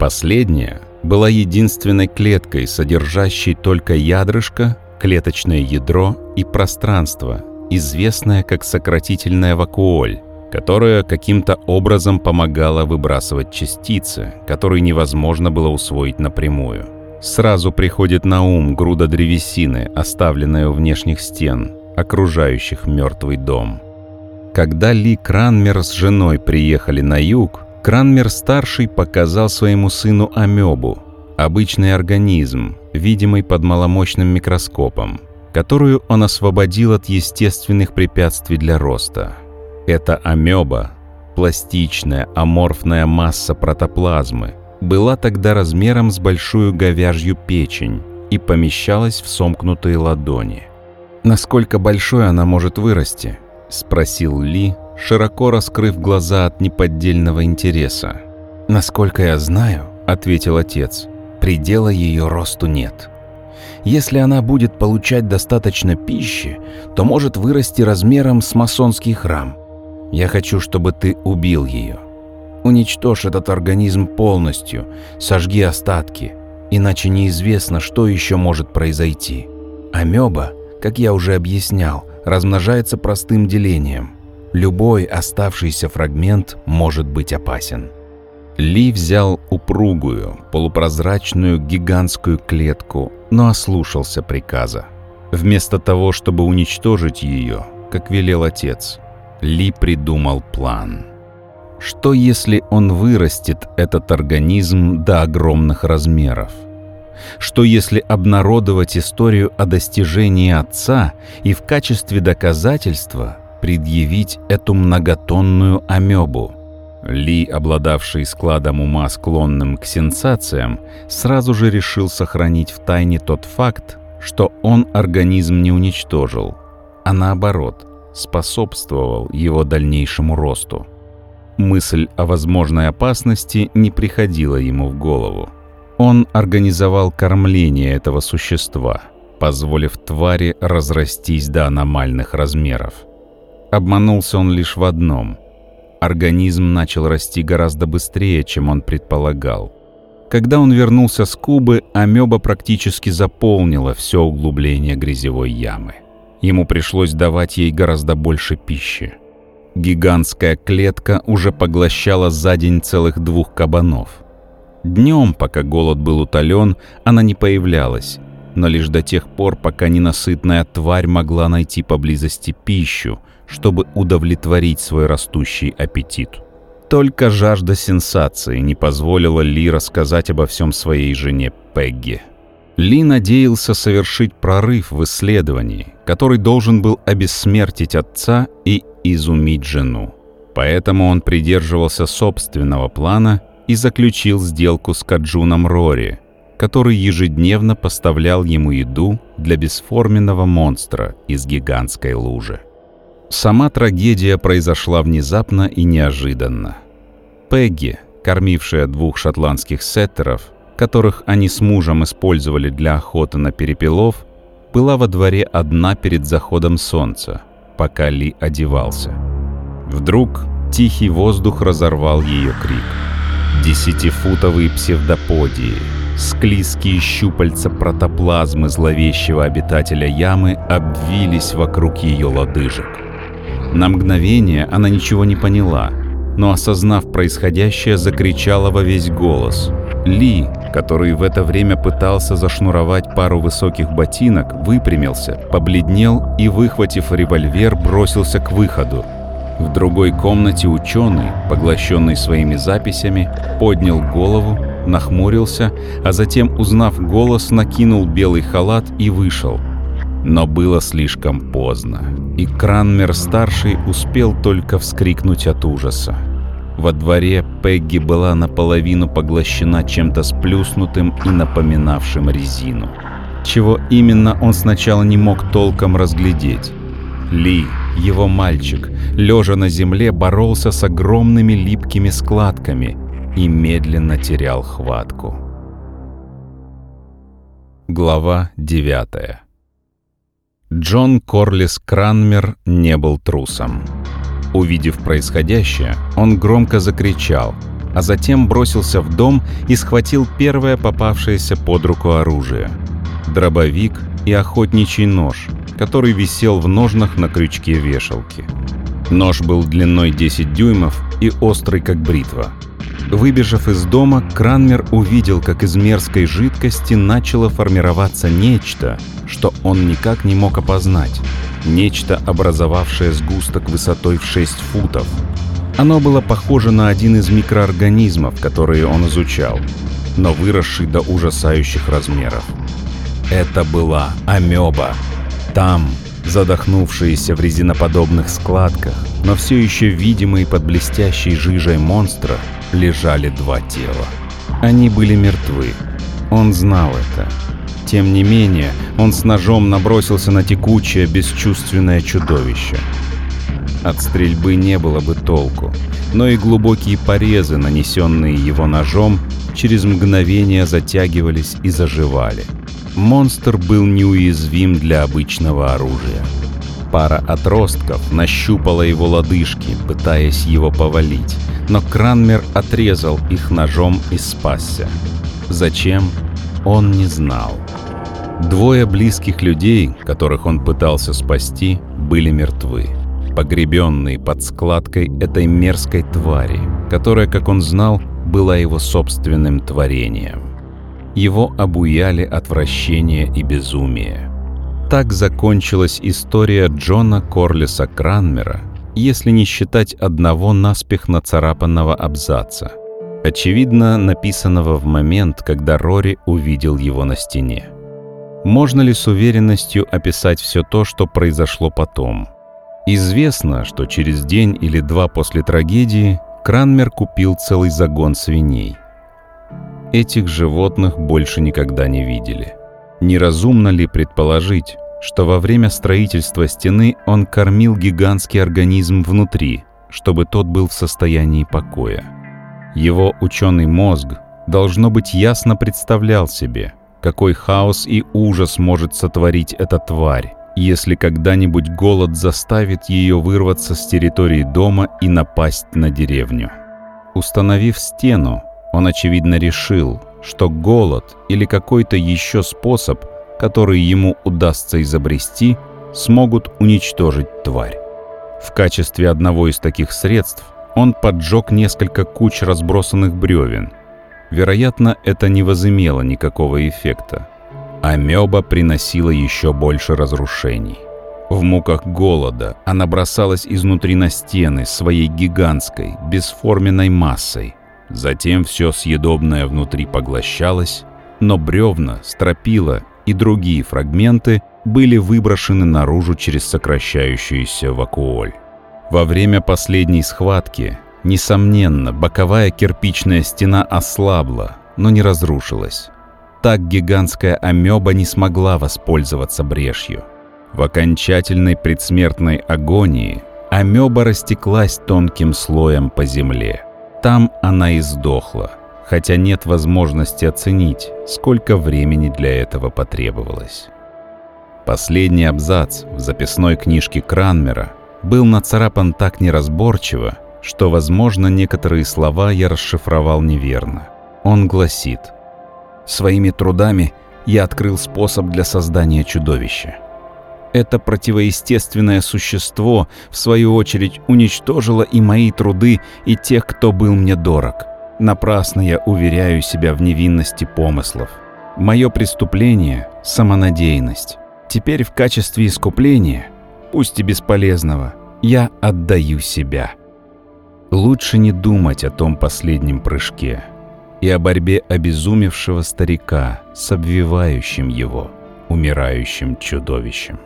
Последняя была единственной клеткой, содержащей только ядрышко, клеточное ядро и пространство – известная как сократительная вакуоль, которая каким-то образом помогала выбрасывать частицы, которые невозможно было усвоить напрямую. Сразу приходит на ум груда древесины, оставленная у внешних стен, окружающих мертвый дом. Когда Ли Кранмер с женой приехали на юг, Кранмер-старший показал своему сыну амебу, обычный организм, видимый под маломощным микроскопом которую он освободил от естественных препятствий для роста. Это амеба, пластичная аморфная масса протоплазмы, была тогда размером с большую говяжью печень и помещалась в сомкнутые ладони. «Насколько большой она может вырасти?» – спросил Ли, широко раскрыв глаза от неподдельного интереса. «Насколько я знаю», – ответил отец, – «предела ее росту нет». Если она будет получать достаточно пищи, то может вырасти размером с масонский храм. Я хочу, чтобы ты убил ее. Уничтожь этот организм полностью, сожги остатки, иначе неизвестно, что еще может произойти. Амеба, как я уже объяснял, размножается простым делением. Любой оставшийся фрагмент может быть опасен. Ли взял упругую, полупрозрачную гигантскую клетку, но ослушался приказа. Вместо того, чтобы уничтожить ее, как велел отец, Ли придумал план. Что если он вырастет этот организм до огромных размеров? Что если обнародовать историю о достижении отца и в качестве доказательства предъявить эту многотонную амебу – ли, обладавший складом ума, склонным к сенсациям, сразу же решил сохранить в тайне тот факт, что он организм не уничтожил, а наоборот, способствовал его дальнейшему росту. Мысль о возможной опасности не приходила ему в голову. Он организовал кормление этого существа, позволив твари разрастись до аномальных размеров. Обманулся он лишь в одном – Организм начал расти гораздо быстрее, чем он предполагал. Когда он вернулся с Кубы, амеба практически заполнила все углубление грязевой ямы. Ему пришлось давать ей гораздо больше пищи. Гигантская клетка уже поглощала за день целых двух кабанов. Днем, пока голод был утолен, она не появлялась, но лишь до тех пор, пока ненасытная тварь могла найти поблизости пищу, чтобы удовлетворить свой растущий аппетит. Только жажда сенсации не позволила Ли рассказать обо всем своей жене Пегги. Ли надеялся совершить прорыв в исследовании, который должен был обессмертить отца и изумить жену. Поэтому он придерживался собственного плана и заключил сделку с Каджуном Рори, который ежедневно поставлял ему еду для бесформенного монстра из гигантской лужи. Сама трагедия произошла внезапно и неожиданно. Пегги, кормившая двух шотландских сеттеров, которых они с мужем использовали для охоты на перепелов, была во дворе одна перед заходом солнца, пока Ли одевался. Вдруг тихий воздух разорвал ее крик. Десятифутовые псевдоподии, склизкие щупальца протоплазмы зловещего обитателя ямы обвились вокруг ее лодыжек. На мгновение она ничего не поняла, но, осознав происходящее, закричала во весь голос. Ли, который в это время пытался зашнуровать пару высоких ботинок, выпрямился, побледнел и, выхватив револьвер, бросился к выходу. В другой комнате ученый, поглощенный своими записями, поднял голову, нахмурился, а затем, узнав голос, накинул белый халат и вышел. Но было слишком поздно, и Кранмер-старший успел только вскрикнуть от ужаса. Во дворе Пегги была наполовину поглощена чем-то сплюснутым и напоминавшим резину. Чего именно он сначала не мог толком разглядеть. Ли, его мальчик, лежа на земле, боролся с огромными липкими складками и медленно терял хватку. Глава 9 Джон Корлис Кранмер не был трусом. Увидев происходящее, он громко закричал, а затем бросился в дом и схватил первое попавшееся под руку оружие – дробовик и охотничий нож, который висел в ножнах на крючке вешалки. Нож был длиной 10 дюймов и острый, как бритва. Выбежав из дома, Кранмер увидел, как из мерзкой жидкости начало формироваться нечто, что он никак не мог опознать. Нечто, образовавшее сгусток высотой в 6 футов. Оно было похоже на один из микроорганизмов, которые он изучал, но выросший до ужасающих размеров. Это была амеба. Там, задохнувшиеся в резиноподобных складках, но все еще видимые под блестящей жижей монстра, лежали два тела. Они были мертвы. Он знал это. Тем не менее, он с ножом набросился на текучее, бесчувственное чудовище. От стрельбы не было бы толку, но и глубокие порезы, нанесенные его ножом, через мгновение затягивались и заживали. Монстр был неуязвим для обычного оружия. Пара отростков нащупала его лодыжки, пытаясь его повалить, но Кранмер отрезал их ножом и спасся. Зачем? Он не знал. Двое близких людей, которых он пытался спасти, были мертвы, погребенные под складкой этой мерзкой твари, которая, как он знал, была его собственным творением. Его обуяли отвращение и безумие. Так закончилась история Джона Корлиса Кранмера, если не считать одного наспех нацарапанного абзаца, очевидно написанного в момент, когда Рори увидел его на стене. Можно ли с уверенностью описать все то, что произошло потом? Известно, что через день или два после трагедии Кранмер купил целый загон свиней. Этих животных больше никогда не видели. Неразумно ли предположить, что во время строительства стены он кормил гигантский организм внутри, чтобы тот был в состоянии покоя? Его ученый мозг, должно быть, ясно представлял себе – какой хаос и ужас может сотворить эта тварь, если когда-нибудь голод заставит ее вырваться с территории дома и напасть на деревню. Установив стену, он очевидно решил, что голод или какой-то еще способ, который ему удастся изобрести, смогут уничтожить тварь. В качестве одного из таких средств он поджег несколько куч разбросанных бревен – Вероятно, это не возымело никакого эффекта. Амеба приносила еще больше разрушений. В муках голода она бросалась изнутри на стены своей гигантской, бесформенной массой. Затем все съедобное внутри поглощалось, но бревна, стропила и другие фрагменты были выброшены наружу через сокращающуюся вакуоль. Во время последней схватки Несомненно, боковая кирпичная стена ослабла, но не разрушилась. Так гигантская амеба не смогла воспользоваться брешью. В окончательной предсмертной агонии амеба растеклась тонким слоем по земле. Там она и сдохла, хотя нет возможности оценить, сколько времени для этого потребовалось. Последний абзац в записной книжке Кранмера был нацарапан так неразборчиво, что, возможно, некоторые слова я расшифровал неверно. Он гласит «Своими трудами я открыл способ для создания чудовища. Это противоестественное существо, в свою очередь, уничтожило и мои труды, и тех, кто был мне дорог. Напрасно я уверяю себя в невинности помыслов. Мое преступление — самонадеянность. Теперь в качестве искупления, пусть и бесполезного, я отдаю себя. Лучше не думать о том последнем прыжке и о борьбе обезумевшего старика с обвивающим его, умирающим чудовищем.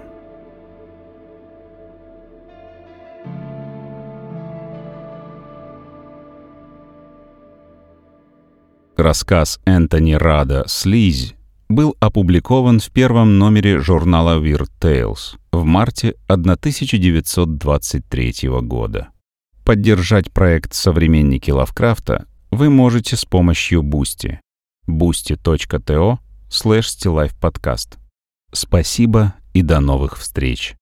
Рассказ Энтони Рада «Слизь» был опубликован в первом номере журнала Weird Tales в марте 1923 года. Поддержать проект «Современники Лавкрафта» вы можете с помощью Boosty. boosty.to slash Спасибо и до новых встреч!